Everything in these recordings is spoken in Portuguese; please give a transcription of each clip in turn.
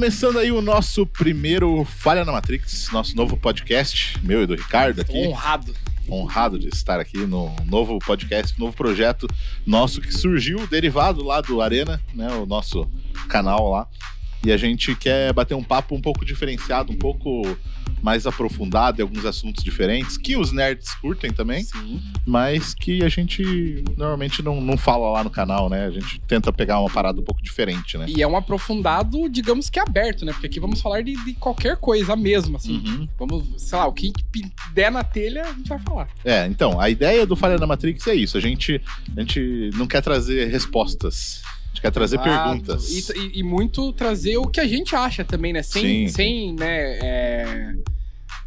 Começando aí o nosso primeiro Falha na Matrix, nosso novo podcast, meu e do Ricardo aqui. Honrado. Honrado de estar aqui no novo podcast, novo projeto nosso que surgiu derivado lá do Arena, né, o nosso canal lá. E a gente quer bater um papo um pouco diferenciado, um pouco mais aprofundado em alguns assuntos diferentes, que os nerds curtem também, Sim. mas que a gente normalmente não, não fala lá no canal, né? A gente tenta pegar uma parada um pouco diferente, né? E é um aprofundado, digamos que aberto, né? Porque aqui vamos falar de, de qualquer coisa mesmo, assim. Uhum. Vamos, sei lá, o que der na telha, a gente vai falar. É, então, a ideia do Falha na Matrix é isso. A gente, a gente não quer trazer respostas. A gente quer trazer Exato. perguntas. E, e- muito trazer o que a gente acha também, né? Sem, Sim. sem né, é,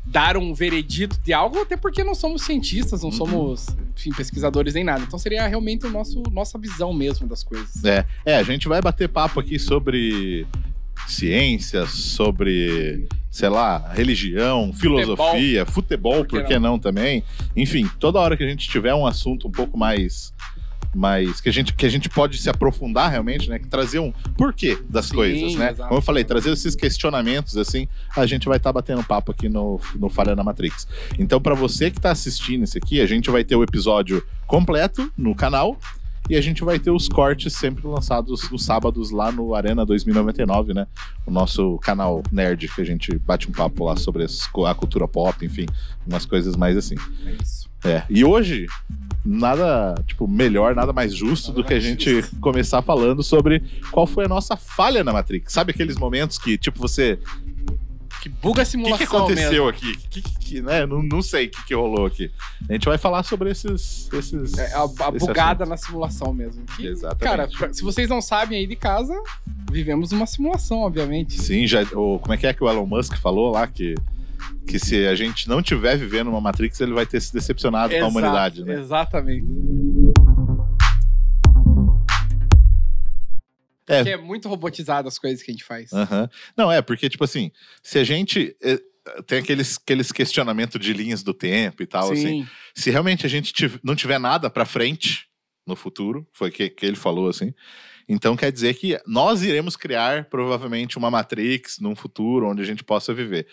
dar um veredito de algo, até porque não somos cientistas, não Uhum. somos, enfim, pesquisadores nem nada. Então seria realmente o nosso, nossa visão mesmo das coisas. É, é, a gente vai bater papo aqui sobre ciência, sobre, sei lá, religião, filosofia, futebol, Por que por que não também? Enfim, toda hora que a gente tiver um assunto um pouco mais mais que a gente que a gente pode se aprofundar realmente, né, que trazer um porquê das Sim, coisas, né? exato. Como eu falei, trazer esses questionamentos assim, a gente vai estar batendo papo aqui no, no Falha na Matrix. Então, para você que tá assistindo isso aqui, a gente vai ter o episódio completo no canal e a gente vai ter os cortes sempre lançados nos sábados lá no Arena 2099, né? O nosso canal nerd, que a gente bate um papo lá sobre a cultura pop, enfim, umas coisas mais assim. É isso. É. E hoje, nada, tipo, melhor, nada mais justo Nada do que a gente justo. começar falando sobre qual foi a nossa falha na Matrix. Sabe aqueles momentos que, tipo, você. Que buga a O que, simulação que aconteceu mesmo. aqui? Que, que, né? não, não sei o que, rolou aqui. A gente vai falar sobre esses. esses É, a, a esse bugada na simulação mesmo. Que, Exatamente. Cara, se vocês não sabem aí de casa, vivemos uma simulação, obviamente. Sim, já. O, como é que é que o Elon Musk falou lá? Que, que se a gente não tiver vivendo uma Matrix, ele vai ter se decepcionado com a Exato, humanidade, né? Exatamente. É. Porque é muito robotizado as coisas que a gente faz. Aham. Não, é, porque, tipo assim, se a gente. eh, Tem aqueles, aqueles questionamentos de linhas do tempo e tal, assim. Sim. Se realmente a gente tiv- não tiver nada pra frente no futuro, foi que, que ele falou assim. Então quer dizer que nós iremos criar provavelmente uma Matrix num futuro onde a gente possa viver.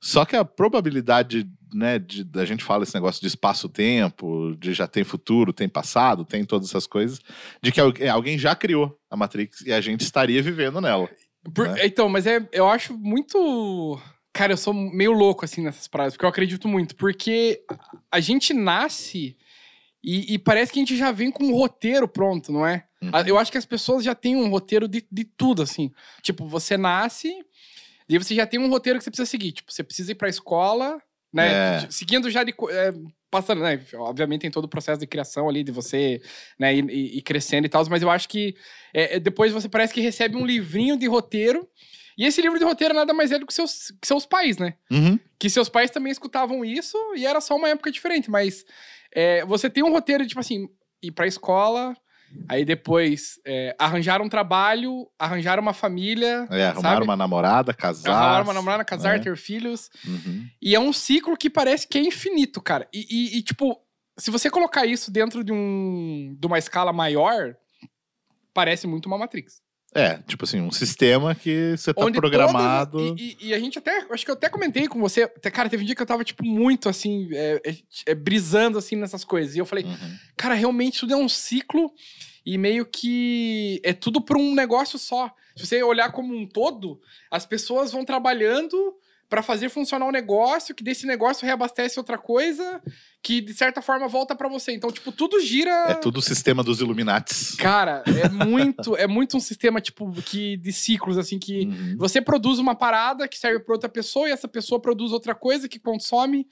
Só que a probabilidade, né, de a gente fala esse negócio de espaço-tempo, de já tem futuro, tem passado, tem todas essas coisas, de que algu- alguém já criou a Matrix e a gente estaria vivendo nela. Por- né? Então, mas é, eu acho muito. Cara, eu sou meio louco assim nessas paradas, porque eu acredito muito. Porque a- gente nasce e, e parece que a gente já vem com um roteiro pronto, não é? Uhum. Eu acho que as pessoas já têm um roteiro de, de tudo, assim. Tipo, você nasce, e aí você já tem um roteiro que você precisa seguir. Tipo, você precisa ir pra escola, né? É. Seguindo já de. é, passando, né? Obviamente tem todo o processo de criação ali, de você, né, ir, ir- ir crescendo e tal, mas eu acho que é, é, depois você parece que recebe um livrinho de roteiro. E esse livro de roteiro nada mais é do que seus, que seus pais, né? Uhum. que seus pais também escutavam isso e era só uma época diferente, mas é, você tem um roteiro de, tipo assim, ir pra escola, aí depois é, arranjar um trabalho, arranjar uma família, É, arrumar sabe? uma namorada, casar. arrumar uma namorada, casar, né? ter filhos. Uhum. E é um ciclo que parece que é infinito, cara. E, e- e, tipo, se você colocar isso dentro de, um, de uma escala maior, parece muito uma Matrix. É, tipo assim, um sistema que você tá Onde programado. todas- e, e- a gente até. Acho que eu até comentei com você. Cara, teve um dia que eu tava, tipo, muito assim, é, é, é, brisando assim nessas coisas. E eu falei, Uhum. cara, realmente tudo é um ciclo e meio que é tudo por um negócio só. Se você olhar como um todo, as pessoas vão trabalhando pra fazer funcionar um negócio, que desse negócio reabastece outra coisa, que de certa forma volta pra você. Então, tipo, tudo gira. É tudo o sistema dos Illuminates. Cara, é muito, é muito um sistema, tipo, que, de ciclos, assim, que Uhum. você produz uma parada que serve pra outra pessoa e essa pessoa produz outra coisa que consome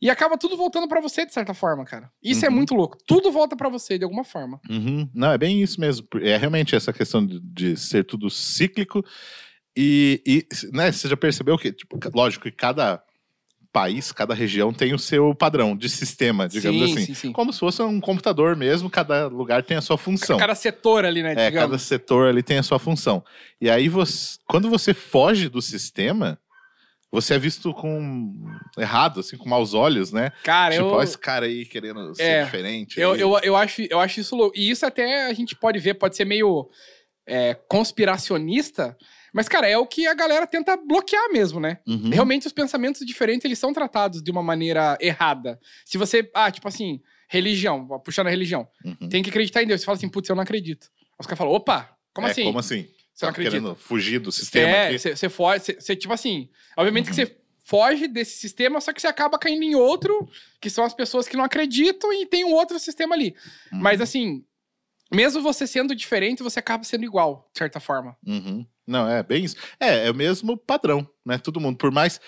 e acaba tudo voltando pra você de certa forma, cara. Isso é Uhum. muito louco. Tudo volta pra você de alguma forma. Uhum. Não, é bem isso mesmo. É realmente essa questão de, de ser tudo cíclico. E, e, né, você já percebeu que, tipo, lógico que cada país, cada região tem o seu padrão de sistema, digamos sim, assim. sim, sim. Como se fosse um computador mesmo, cada lugar tem a sua função. Cada setor ali, né? É, cada setor ali tem a sua função. E aí, você, quando você foge do sistema, você é visto com errado, assim, com maus olhos, né? Cara, tipo, eu, ó, esse cara aí querendo ser É, diferente. eu, aí. eu, eu, acho, eu acho isso louco. E isso até a gente pode ver, pode ser meio é, conspiracionista, Mas, cara, é o que a galera tenta bloquear mesmo, né? Uhum. Realmente os pensamentos diferentes, eles são tratados de uma maneira errada. Se você, ah, tipo assim, religião, puxando a religião, Uhum. tem que acreditar em Deus. Você fala assim, putz, eu não acredito. Os caras falam, opa, como É, assim? Como assim? Você não Tá acredita? querendo fugir do sistema É, aqui? você foge, você tipo assim, obviamente Uhum. que você foge desse sistema, só que você acaba caindo em outro, que são as pessoas que não acreditam e tem um outro sistema ali. Uhum. Mas assim, mesmo você sendo diferente, você acaba sendo igual, de certa forma. Uhum. Não, é bem isso. É, é o mesmo padrão, né? Todo mundo. Por mais.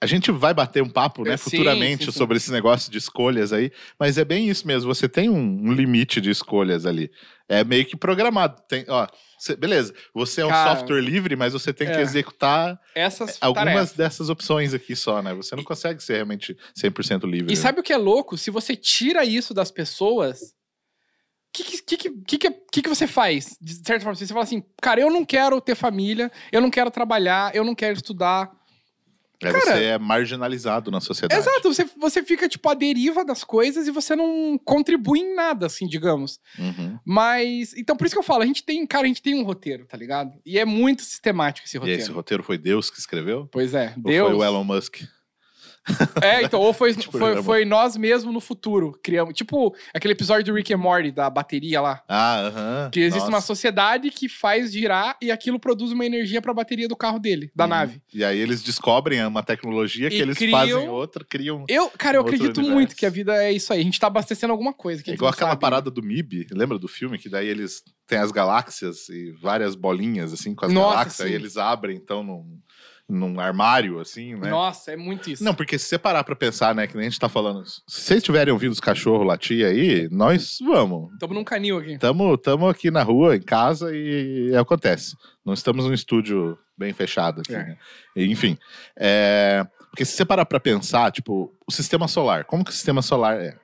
A gente vai bater um papo, né, sim, futuramente sim, sim. sobre esse negócio de escolhas aí, mas é bem isso mesmo. Você tem um, um limite de escolhas ali. É meio que programado. Tem, ó, cê- beleza, você é um Cara, software livre, mas você tem que é. executar Essas algumas tarefas. dessas opções aqui só, né? Você não consegue ser realmente 100% livre. E né? sabe o que é louco? Se você tira isso das pessoas, que, que, que, que, que, você faz? De certa forma, você fala assim, cara, eu não quero ter família, eu não quero trabalhar, eu não quero estudar. É, cara- você é marginalizado na sociedade. Exato, você, você fica, tipo, à deriva das coisas e você não contribui em nada, assim, digamos. Uhum. Mas, então por isso que eu falo, a gente tem, cara, a gente tem um roteiro, tá ligado? E é muito sistemático esse E roteiro. esse roteiro foi Deus que escreveu? Pois é, Ou Deus. foi o Elon Musk? É, então, ou foi, Tipo, foi, programa. foi nós mesmos no futuro. Criamos. Tipo aquele episódio do Rick and Morty, da bateria lá. Ah, aham. Que existe uma Nossa. sociedade que faz girar e aquilo produz uma energia pra bateria do carro dele, da Uhum. nave. E aí eles descobrem uma tecnologia que E eles criam- fazem outra, criam. Eu, cara, eu acredito universo. muito que a vida é isso aí. A gente tá abastecendo alguma coisa. Que a É igual não aquela sabe. parada do MIB, lembra do filme? Que daí eles têm as galáxias e várias bolinhas, assim, com as Nossa, galáxias, sim. e eles abrem, então, num, num armário, assim, né? Nossa, é muito isso. Não, porque se você parar pra pensar, né, que nem a gente tá falando, se vocês estiverem ouvindo os cachorros latir aí, nós vamos. Estamos num canil aqui. Tamo, tamo aqui na rua, em casa, e, acontece. Não estamos num estúdio bem fechado aqui, É. né? Enfim, é, porque se você parar pra pensar, tipo, o sistema solar, como que o sistema solar é?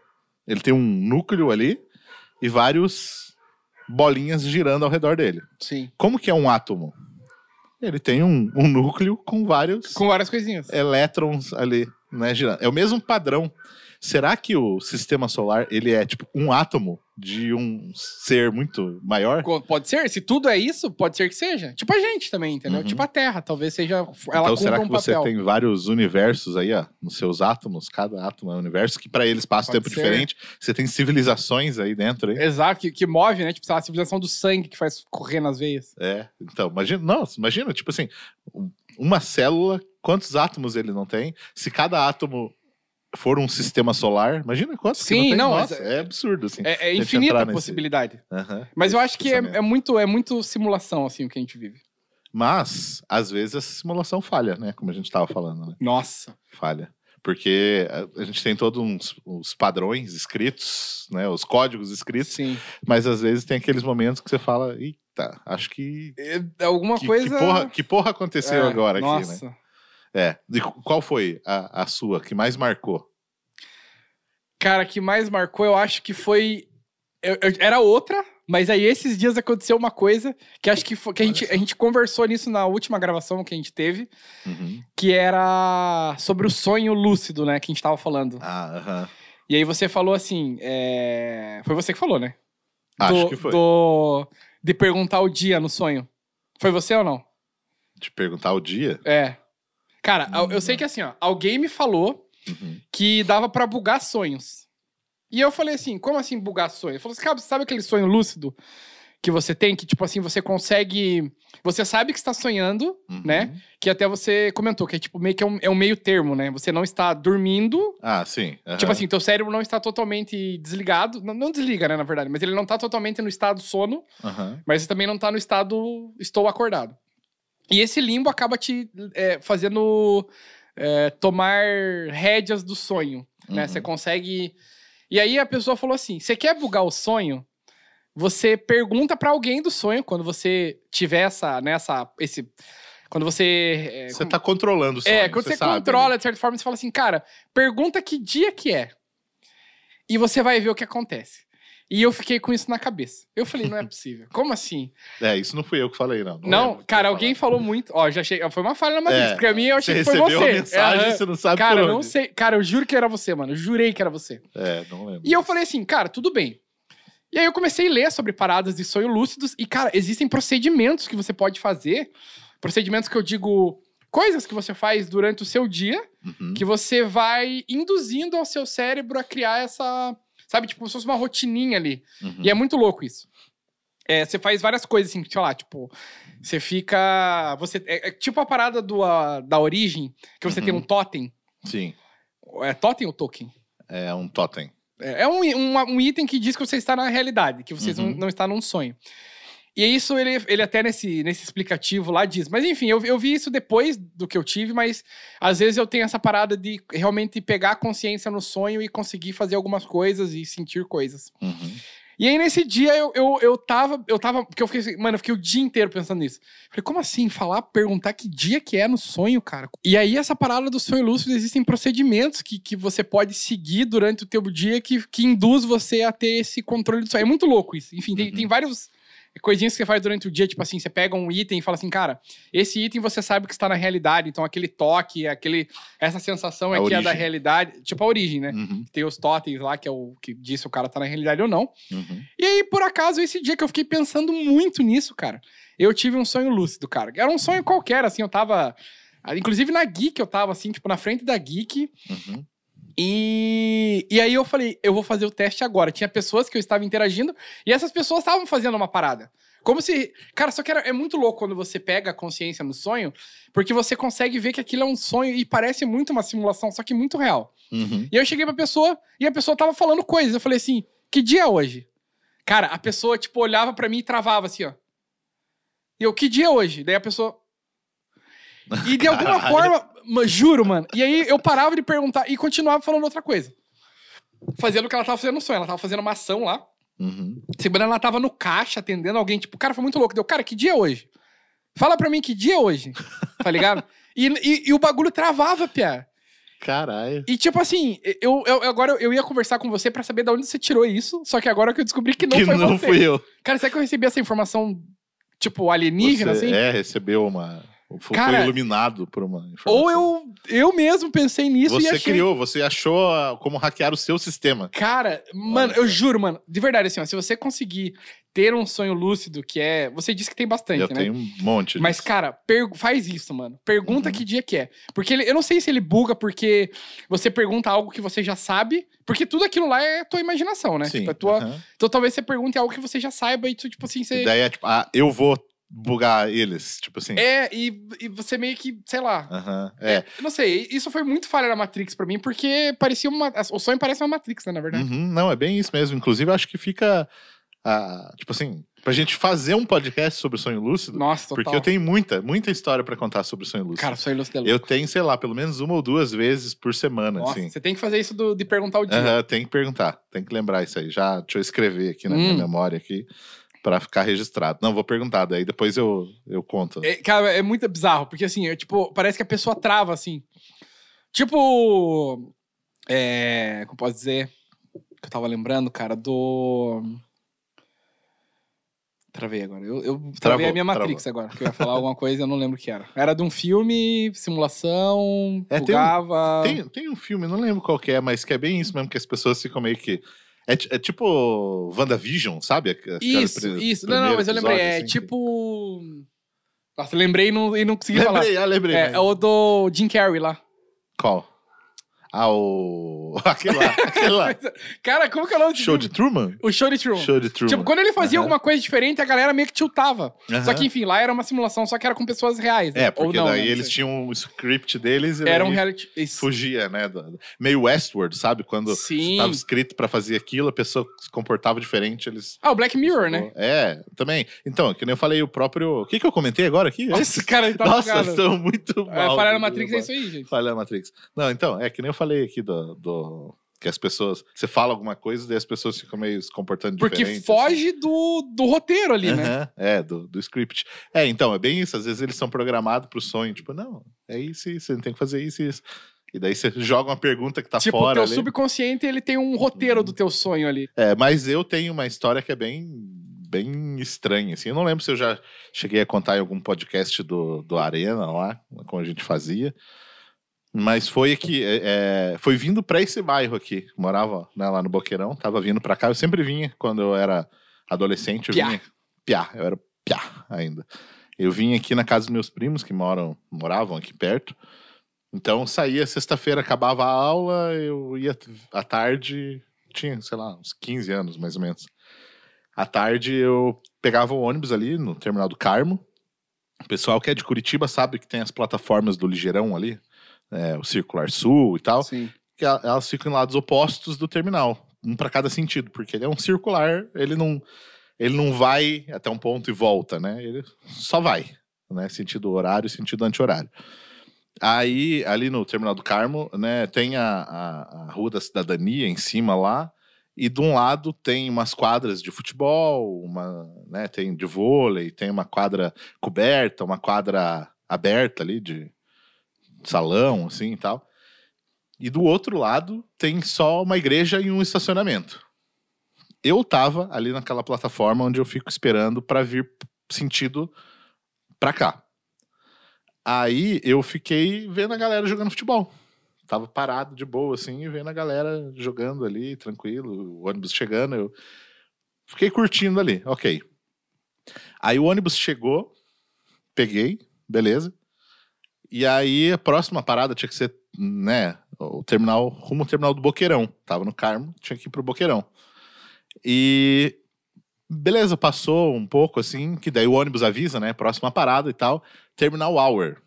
Ele tem um núcleo ali e vários bolinhas girando ao redor dele. Sim. Como que é um átomo? Ele tem um, um núcleo com vários Com várias coisinhas. elétrons ali, né, girando. É o mesmo padrão. Será que o sistema solar, ele é tipo um átomo de um ser muito maior? Pode ser, se tudo é isso, pode ser que seja. Tipo a gente também, entendeu? Uhum. Tipo a Terra, talvez seja. Ela então será que um você papel. tem vários universos aí, ó, nos seus átomos? Cada átomo é um universo que para eles passa Pode tempo ser. diferente. Você tem civilizações aí dentro, hein? Exato, que, que move, né? Tipo, sei lá, a civilização do sangue que faz correr nas veias. É. Então, imagina, nossa, imagina, tipo assim, um- uma célula, quantos átomos ele não tem? Se cada átomo for um sistema solar, imagina quantos que Sim, não tem. não, Nossa, mas é absurdo, assim. É, é infinita a nesse- possibilidade. Aham. Mas eu acho que é, é muito, é muito simulação, assim, o que a gente vive. Mas, às vezes, essa simulação falha, né? Como a gente estava falando, né? Nossa. Falha. Porque a, a gente tem todos uns, os padrões escritos, né? Os códigos escritos, Sim. mas às vezes tem aqueles momentos que você fala, eita, acho que. É, alguma Que, coisa. que porra, que porra aconteceu É, agora aqui, né? É. E qu- qual foi a, a sua que mais marcou? Cara, que mais marcou, eu acho que foi. eu- eu- era outra, mas aí esses dias aconteceu uma coisa que acho que, foi, que a, gente, a gente conversou nisso na última gravação que a gente teve, Uhum. que era sobre o sonho lúcido, né? Que a gente tava falando. Ah, aham. E aí você falou assim. é, Foi você que falou, né? Acho Do- que foi. do- De perguntar o dia no sonho. Foi você ou não? De perguntar o dia. É. Cara, eu- eu Hum. sei que assim, ó, alguém me falou Uhum. que dava pra bugar sonhos. E eu falei assim, como assim bugar sonho? Ele falou assim, cara, sabe aquele sonho lúcido que você tem, que tipo assim, você consegue... Você sabe que está sonhando, Uhum. né? Que até você comentou, que é tipo meio que é um, é um meio termo, né? Você não está dormindo, Ah, sim. aham. tipo assim, teu cérebro não está totalmente desligado. Não, não desliga, né, na verdade, mas ele não está totalmente no estado sono, mas também não tá no estado estou acordado. E esse limbo acaba te é, fazendo é, tomar rédeas do sonho, né? Uhum. Você consegue... E aí a pessoa falou assim, você quer bugar o sonho? Você pergunta pra alguém do sonho, quando você tiver essa, nessa, esse... Quando você... é, Você tá controlando o sonho. é, quando você, sabe, controla, de certa forma, você fala assim, cara, pergunta que dia que é. E você vai ver o que acontece. E eu fiquei com isso na cabeça. Eu falei, não é possível. Como assim? É, isso não fui eu que falei, não. Não, lembro de cara, alguém falou muito. Ó, já achei. Foi uma falha na matriz. É, porque a mim eu achei Você que foi recebeu você. a mensagem, É, você não sabe cara, não sei. Cara, eu juro que era você, mano. Eu jurei que era você. É, não lembro. E eu falei assim, cara, tudo bem. E aí eu comecei a ler sobre paradas de sonho lúcidos. E, cara, existem procedimentos que você pode fazer Procedimentos que eu digo coisas que você faz durante o seu dia Uhum. que você vai induzindo ao seu cérebro a criar essa. Sabe, tipo, como se fosse uma rotininha ali. Uhum. E é muito louco isso. É, você faz várias coisas, assim, sei lá, tipo, você fica. Você, é, é tipo a parada do, a- da origem, que você tem Uhum. um totem. Sim, É totem ou token? é um totem. É é um, um, um item que diz que você está na realidade, que você não, Uhum. não está num sonho. E isso ele, ele até nesse, nesse explicativo lá diz. Mas enfim, eu, eu vi isso depois do que eu tive, mas às vezes eu tenho essa parada de realmente pegar a consciência no sonho e conseguir fazer algumas coisas e sentir coisas. Uhum. E aí, nesse dia, eu, eu, eu tava. Eu tava. Porque eu fiquei assim, mano, eu fiquei o dia inteiro pensando nisso. Falei, como assim? Falar, perguntar que dia que é no sonho, cara. E aí, essa parada do sonho lúcido, existem procedimentos que, que você pode seguir durante o teu dia que, que induz você a ter esse controle do sonho. É muito louco isso. Enfim, tem, Uhum. tem vários coisinhas que você faz durante o dia, tipo assim, você pega um item e fala assim, cara, esse item você sabe que está na realidade, então aquele toque, aquele, essa sensação é A que é da origem. realidade, tipo a origem, né? Uhum. Tem os totens lá, que é o que diz se o cara tá na realidade ou não. Uhum. E aí, por acaso, esse dia que eu fiquei pensando muito nisso, cara, eu tive um sonho lúcido, cara. Era um sonho qualquer, assim, eu tava. Inclusive na Geek, eu tava, assim, tipo, na frente da Geek. Uhum. E, e aí eu falei, eu vou fazer o teste agora. Tinha pessoas que eu estava interagindo e essas pessoas estavam fazendo uma parada. Como se. Cara, só que era, é muito louco quando você pega a consciência no sonho, porque você consegue ver que aquilo é um sonho e parece muito uma simulação, só que muito real. Uhum. E eu cheguei pra pessoa e a pessoa tava falando coisas. Eu falei assim: que dia é hoje? Cara, a pessoa, tipo, olhava pra mim e travava assim, ó. E eu, que dia é hoje? Daí a pessoa. E de alguma forma, ma- juro, mano. E aí eu parava de perguntar e continuava falando outra coisa. Fazendo o que ela tava fazendo no sonho. Ela tava fazendo uma ação lá. Uhum. Segurando, ela tava no caixa atendendo alguém. Tipo, cara, foi muito louco. Deu, cara, que dia é hoje? Fala pra mim que dia é hoje. Tá ligado? e, e, e o bagulho travava, Pia. Caralho. E tipo assim, eu, eu agora eu ia conversar com você pra saber de onde você tirou isso, só que agora que eu descobri que não que foi não você. fui eu. Cara, será que eu recebi essa informação tipo alienígena Você, assim? É, recebeu uma. Foi Cara, iluminado por uma informação. Ou eu eu mesmo pensei nisso e Você achei criou, você achou como hackear o seu sistema. Cara, mano, eu juro, mano, de verdade assim, ó, se você conseguir ter um sonho lúcido que é, você disse que tem bastante, eu né? tenho um monte Mas, disso. cara, pergu- faz isso, mano. Pergunta Uhum. que dia que é. Porque ele, eu não sei se ele buga porque você pergunta algo que você já sabe. Porque tudo aquilo lá é tua imaginação, né? Sim. Tipo, é tua, aham. Então talvez você pergunte algo que você já saiba e tu, tipo assim, A você. ideia é tipo, ah, eu vou bugar eles. Tipo assim. É, e, e você meio que, sei lá. Aham, é. Eu não sei, isso foi muito falha na Matrix pra mim, porque parecia uma. O sonho parece uma Matrix, né, na verdade. Uhum, não, é bem isso mesmo. Inclusive, eu acho que fica. ah, tipo assim, pra gente fazer um podcast sobre o sonho lúcido. Nossa, total. Porque eu tenho muita, muita história pra contar sobre o sonho lúcido. Cara, sonho lúcido é eu louco. tenho, sei lá, pelo menos uma ou duas vezes por semana, Nossa, assim. você tem que fazer isso do- de perguntar o dia. Aham, tem que perguntar, tem que lembrar isso aí. Já, deixa eu escrever aqui na minha Hum. memória aqui pra ficar registrado. Não, vou perguntar, daí depois eu, eu conto. É, cara, é muito bizarro, porque assim, é, tipo, parece que a pessoa trava, assim. Tipo. É. Como posso dizer? Que eu tava lembrando, cara, do. Travei agora. Eu, eu travei Travou, a minha Matrix agora, que eu ia falar alguma coisa e eu não lembro o que era. Era de um filme, simulação, É, tem um-. Tem, tem um filme, não lembro qual que é, mas que é bem isso mesmo, que as pessoas ficam meio que. É, é tipo WandaVision, sabe? Aquela Isso, isso. Não, não, mas eu lembrei. É assim, tipo. Nossa, lembrei e não, e não consegui falar. Lembrei, ah, lembrei. É, é o do Jim Carrey lá. Qual? Ah, o. Aquele lá, aquele lá. Cara, como que é o nome Show de Truman? O Show de Truman. Show de Truman. Tipo, quando ele fazia alguma coisa diferente, a galera meio que tiltava. Só Aham. que, enfim, lá era uma simulação, só que era com pessoas reais. né? É, porque Ou não, daí né? eles tinham o script deles e Era um reality. Fugia, né? Meio Westworld, sabe? Quando Sim. estava escrito pra fazer aquilo, a pessoa se comportava diferente, eles. Ah, o Black Mirror, né? É, também. Então, que nem eu falei, o próprio. O que, que eu comentei agora aqui? Nossa, cara, tá Nossa, estão muito É, mal. falhar na Matrix é isso aí, gente. Falha na Matrix. Não, então, é que nem eu falei aqui do. do- que as pessoas. Você fala alguma coisa e as pessoas ficam meio se comportando Porque diferente. assim. foge do, do roteiro ali, né? Aham, É, do, do script. É, então, é bem isso. Às vezes eles são programados pro sonho. Tipo, não, é isso, isso, você tem que fazer isso e isso. E daí você joga uma pergunta que tá tipo, o fora teu ali. subconsciente, ele tem um roteiro do teu sonho ali. É, mas eu tenho uma história que é bem, bem estranha, assim. Eu não lembro se eu já cheguei a contar em algum podcast do, do Arena lá, como a gente fazia. Mas foi aqui, é, é, foi vindo pra esse bairro aqui. Morava né, lá no Boqueirão, tava vindo pra cá. Eu sempre vinha quando eu era adolescente, eu Piá. vinha. Piá, eu era piá ainda. Eu vim aqui na casa dos meus primos, que moram, moravam aqui perto. Então saía sexta-feira, acabava a aula, eu ia à tarde, tinha, sei lá, uns 15 anos mais ou menos. À tarde eu pegava o ônibus ali no terminal do Carmo. O pessoal que é de Curitiba sabe que tem as plataformas do Ligeirão ali, é, o Circular Sul e tal, Sim. que el- elas ficam em lados opostos do terminal, um para cada sentido, porque ele é um circular, ele não ele não vai até um ponto e volta, né? Ele só vai, né? Sentido horário, sentido anti-horário. Aí, ali no Terminal do Carmo, né, tem a, a, a Rua da Cidadania em cima lá, e de um lado tem umas quadras de futebol, uma, né, tem de vôlei, tem uma quadra coberta, uma quadra aberta ali de salão, assim e tal. E do outro lado tem só uma igreja e um estacionamento. Eu tava ali naquela plataforma onde eu fico esperando para vir sentido pra cá. Aí eu fiquei vendo a galera jogando futebol. Tava parado de boa, assim, vendo a galera jogando ali, tranquilo, o ônibus chegando. Eu fiquei curtindo ali, ok. Aí o ônibus chegou, peguei, beleza. E aí a próxima parada tinha que ser, né, o terminal, rumo ao terminal do Boqueirão. Tava no Carmo, tinha que ir pro Boqueirão. E beleza, passou um pouco assim, que daí o ônibus avisa, né, próxima parada e tal, terminal hour.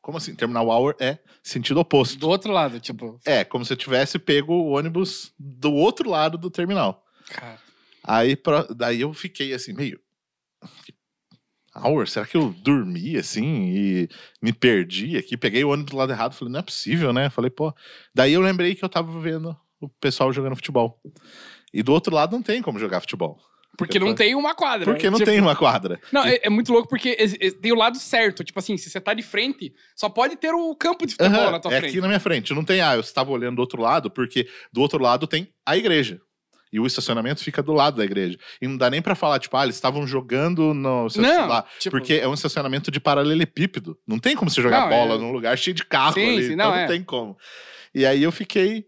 Como assim? Terminal hour é sentido oposto. Do outro lado, tipo. É, como se eu tivesse pego o ônibus do outro lado do terminal. Cara. Aí, daí eu fiquei assim, meio. Hour, será que eu dormi assim e me perdi aqui? Peguei o ônibus do lado errado, falei, não é possível, né? Falei, pô. Daí eu lembrei que eu tava vendo o pessoal jogando futebol. E do outro lado não tem como jogar futebol. Porque não tem uma quadra. Porque não Tipo, tem uma quadra. Não, é, é muito louco porque tem o lado certo. Tipo assim, se você tá de frente, só pode ter o campo de futebol Aham, na tua é frente. aqui na minha frente. Não tem, ah, eu estava olhando do outro lado, porque do outro lado tem a igreja. E o estacionamento fica do lado da igreja. E não dá nem pra falar, tipo, ah, eles estavam jogando no. Não, lá, tipo- Porque é um estacionamento de paralelepípedo. Não tem como você jogar Não, bola é- num lugar cheio de carro Sim, ali. sim, então não, não é. tem como. E aí eu fiquei,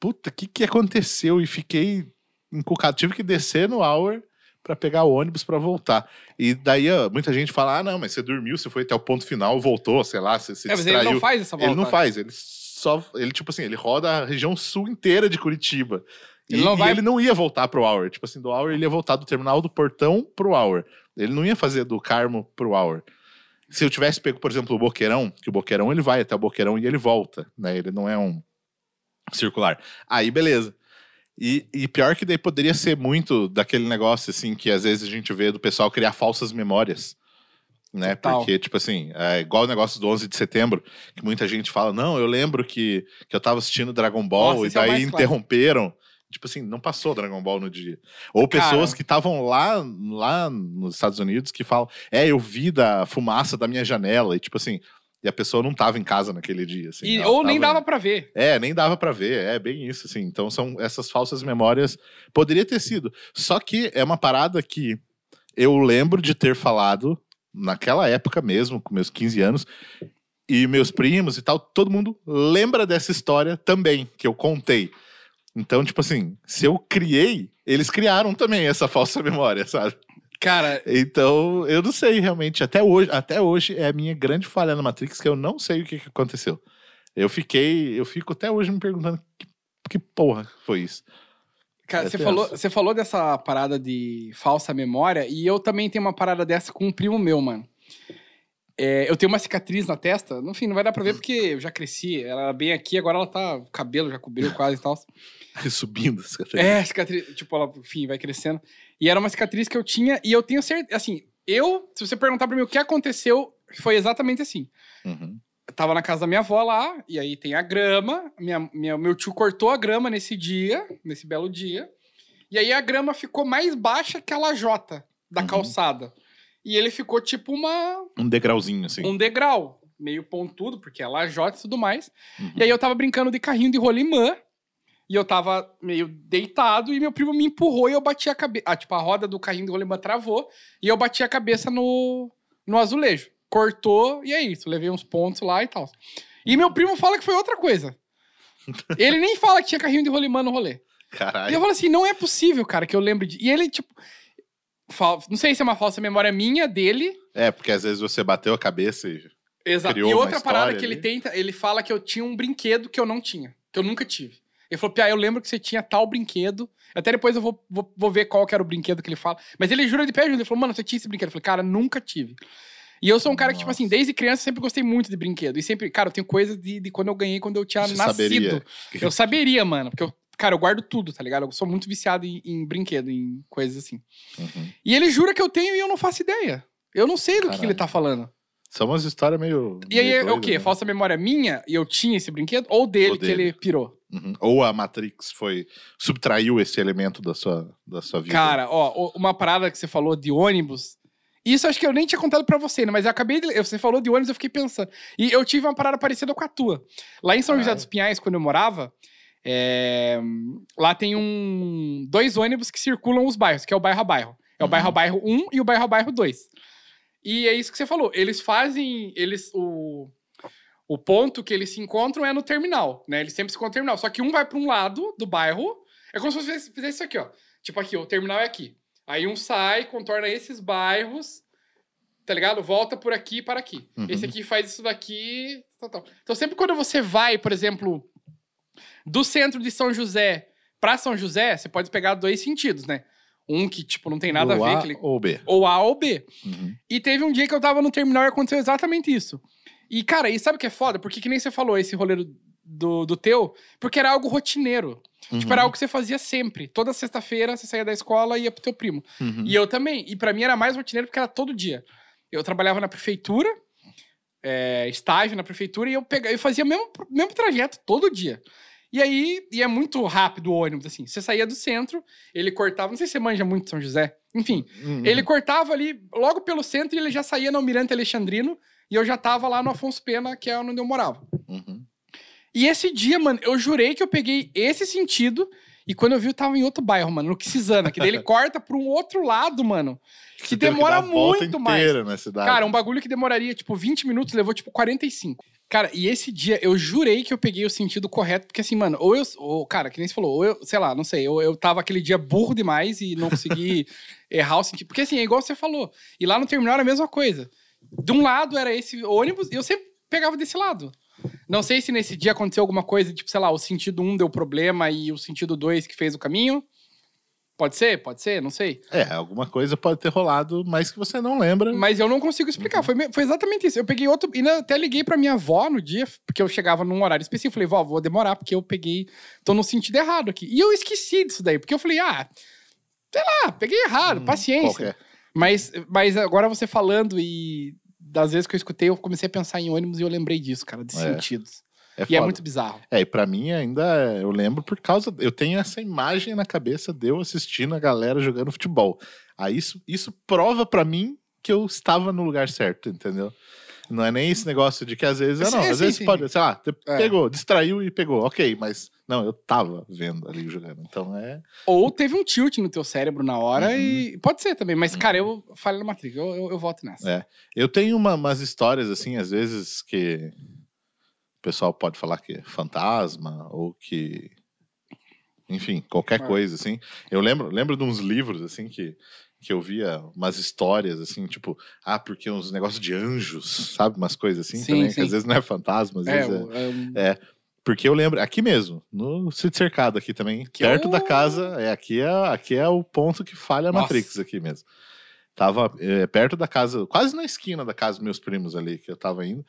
puta, o que, que aconteceu? E fiquei encucado. Tive que descer no hour pra pegar o ônibus pra voltar. E daí ó, muita gente fala: ah, não, mas você dormiu, você foi até o ponto final, voltou, sei lá, você se É, mas distraiu. ele não faz essa volta. Ele não faz, ele só. Ele, tipo assim, ele roda a região sul inteira de Curitiba. Ele e, não e vai- ele não ia voltar pro Hour. Tipo assim, do Hour ele ia voltar do terminal do portão pro Hour. Ele não ia fazer do Carmo pro Hour. Se eu tivesse pego, por exemplo, o Boqueirão, que o Boqueirão ele vai até o Boqueirão e ele volta, né? Ele não é um circular. Aí, beleza. E, e pior que daí poderia ser muito daquele negócio, assim, que às vezes a gente vê do pessoal criar falsas memórias. Né? Total. Porque, tipo assim, é igual o negócio do 11 de setembro, que muita gente fala, não, eu lembro que, que eu tava assistindo Dragon Ball Nossa, e é daí clássico. interromperam. Tipo assim, não passou Dragon Ball no dia. Ou pessoas Cara. que estavam lá, lá nos Estados Unidos que falam, é, eu vi da fumaça da minha janela. E tipo assim, e a pessoa não tava em casa naquele dia. Assim, E- ou nem tava- dava pra ver. é, nem dava pra ver, é bem isso, assim. Então são essas falsas memórias. Poderia ter sido. Só que é uma parada que eu lembro de ter falado naquela época mesmo, com meus 15 anos, e meus primos e tal, todo mundo lembra dessa história também, que eu contei. Então, tipo assim, se eu criei, eles criaram também essa falsa memória, sabe? Cara, Então, eu não sei realmente. Até hoje, até hoje é a minha grande falha na Matrix que eu não sei o que, que aconteceu. Eu fiquei, eu fico até hoje me perguntando que, que porra foi isso. Cara, É você tenso. falou, você falou dessa parada de falsa memória e eu também tenho uma parada dessa com um primo meu, mano. É, eu tenho uma cicatriz na testa, no fim, não vai dar pra ver porque eu já cresci. Ela era bem aqui, agora ela tá. O cabelo já cobriu quase e tal. Subindo. É, cicatriz. Tipo, ela, enfim, vai crescendo. E era uma cicatriz que eu tinha, e eu tenho certeza. Assim, eu, se você perguntar pra mim o que aconteceu, foi exatamente assim. Uhum. Eu tava na casa da minha avó lá, e aí tem a grama. Minha, minha- meu tio cortou a grama nesse dia, nesse belo dia. E aí a grama ficou mais baixa que a lajota da Uhum. calçada. E ele ficou tipo uma, Um degrauzinho, assim. um degrau, meio pontudo, porque é lajota e tudo mais. Uhum. E aí eu tava brincando de carrinho de rolimã. E eu tava meio deitado e meu primo me empurrou e eu bati a cabeça. Ah, tipo, a roda do carrinho de rolimã travou e eu bati a cabeça no, no azulejo. Cortou e é isso. Levei uns pontos lá e tal. E meu primo fala que foi outra coisa. Ele nem fala que tinha carrinho de rolimã no rolê. E eu Caralho. falo assim, não é possível, cara, que eu lembre de. E ele, tipo. fal- Não sei se é uma falsa memória minha dele. É, porque às vezes você bateu a cabeça e. Exato. Criou E outra parada história que ele ali. tenta, ele fala que eu tinha um brinquedo que eu não tinha, que eu nunca tive. Ele falou, Pia, eu lembro que você tinha tal brinquedo. Até depois eu vou, vou, vou ver qual que era o brinquedo que ele fala. Mas ele jura de pé junto. Ele falou, mano, você tinha esse brinquedo. Eu falei, cara, nunca tive. E eu sou um cara que, tipo assim, desde criança sempre gostei muito de brinquedo. E sempre, cara, eu tenho coisas de, de quando eu ganhei, quando eu tinha Você nascido. saberia. Eu saberia, mano. Porque eu, cara, eu guardo tudo, tá ligado? Eu sou muito viciado em, em brinquedo, em coisas assim. Uhum. E ele jura que eu tenho e eu não faço ideia. Eu não sei do que, que ele tá falando. São umas histórias meio. E aí meio é o quê? né? Falsa memória minha e eu tinha esse brinquedo? Ou dele, Ou que dele. ele pirou? Uhum. Ou a Matrix foi. subtraiu esse elemento da sua, da sua vida. Cara, ó, uma parada que você falou de ônibus. Isso acho que eu nem tinha contado pra você, né? Mas eu acabei de. Você falou de ônibus, eu fiquei pensando. E eu tive uma parada parecida com a tua. Lá em São José Caralho. dos Pinhais, quando eu morava, é, lá tem um dois ônibus que circulam os bairros, que é o bairro a bairro. É o Uhum. bairro a bairro 1 e o bairro a bairro 2. E é isso que você falou. Eles fazem. Eles. O, o ponto que eles se encontram é no terminal, né? Eles sempre se encontram no terminal. Só que um vai pra um lado do bairro. É como se você fizesse, isso aqui, ó. Tipo aqui, o terminal é aqui. Aí um sai, contorna esses bairros, tá ligado? Volta por aqui para aqui. Uhum. Esse aqui faz isso daqui. Tal, tal. Então sempre quando você vai, por exemplo, do centro de São José pra São José, você pode pegar dois sentidos, né? Um que, tipo, não tem nada Do a ver. A ele- ou B. Ou A ou B. Uhum. E teve um dia que eu tava no terminal e aconteceu exatamente isso. E, cara, e sabe o que é foda? Porque que nem você falou, esse rolê do, do, do teu, porque era algo rotineiro. Tipo, Uhum. era algo que você fazia sempre. Toda sexta-feira você saía da escola e ia pro teu primo. Uhum. E eu também. E pra mim era mais rotineiro porque era todo dia. Eu trabalhava na prefeitura, é, estágio na prefeitura, e eu, pegava, eu fazia o mesmo, mesmo trajeto todo dia. E aí, e é muito rápido o ônibus, assim. Você saía do centro, ele cortava, não sei se você manja muito São José. Enfim, Uhum. ele cortava ali logo pelo centro e ele já saía no Almirante Alexandrino e eu já tava lá no Afonso Pena, que é onde eu morava. Uhum. E esse dia, mano, eu jurei que eu peguei esse sentido e quando eu vi eu tava em outro bairro, mano, no Quisizana, que daí ele corta pra um outro lado, mano, que Você demora volta muito mais. Cara, um bagulho que demoraria tipo 20 minutos levou tipo 45. Cara, e esse dia eu jurei que eu peguei o sentido correto, porque assim, mano, ou eu. Ou, cara, que nem você falou, ou eu, sei lá, não sei, ou eu tava aquele dia burro demais e não consegui errar o sentido. Porque assim, é igual você falou. E lá no terminal era a mesma coisa. De um lado era esse ônibus e eu sempre pegava desse lado. Não sei se nesse dia aconteceu alguma coisa, tipo, sei lá, o sentido 1 deu problema e o sentido 2 que fez o caminho. Pode ser, pode ser, não sei. É, alguma coisa pode ter rolado, mas que você não lembra. Mas eu não consigo explicar. Foi, foi exatamente isso. Eu peguei outro. E até liguei pra minha avó no dia, porque eu chegava num horário específico. Falei, vó, vou demorar, porque eu peguei. tô no sentido errado aqui. E eu esqueci disso daí, porque eu falei, ah, sei lá, peguei errado, Hum, paciência. Qualquer. Mas, mas agora você falando e das vezes que eu escutei, eu comecei a pensar em ônibus e eu lembrei disso, cara, de É. sentidos. É E é foda. muito bizarro. É, e pra mim ainda é- eu lembro por causa. Eu tenho essa imagem na cabeça de eu assistindo a galera jogando futebol. Aí isso, isso prova pra mim que eu estava no lugar certo, entendeu? Não é nem esse negócio de que às vezes. ah, não, às sim, vezes sim. pode, sei lá, É. pegou, distraiu e pegou, ok, mas não, eu tava vendo ali jogando. Então é. Ou teve um tilt no teu cérebro na hora Uhum. e. Pode ser também, mas, cara, eu falei na Matrix, eu, eu, eu volto nessa. É. Eu tenho uma- umas histórias, assim, às vezes que pessoal pode falar que é fantasma ou que. Enfim, qualquer É. coisa, assim. Eu lembro, lembro de uns livros, assim, que, que eu via umas histórias, assim, tipo, ah, porque uns negócios de anjos, sabe? Umas coisas assim Sim, também, sim. que às vezes não é fantasma, às É, vezes é. é um- é. Porque eu lembro, aqui mesmo, no sítio cercado aqui também, Que é perto da casa, é, aqui, é, aqui é o ponto que falha a Nossa. Matrix aqui mesmo. Tava é, perto da casa, quase na esquina da casa dos meus primos ali, que eu tava indo.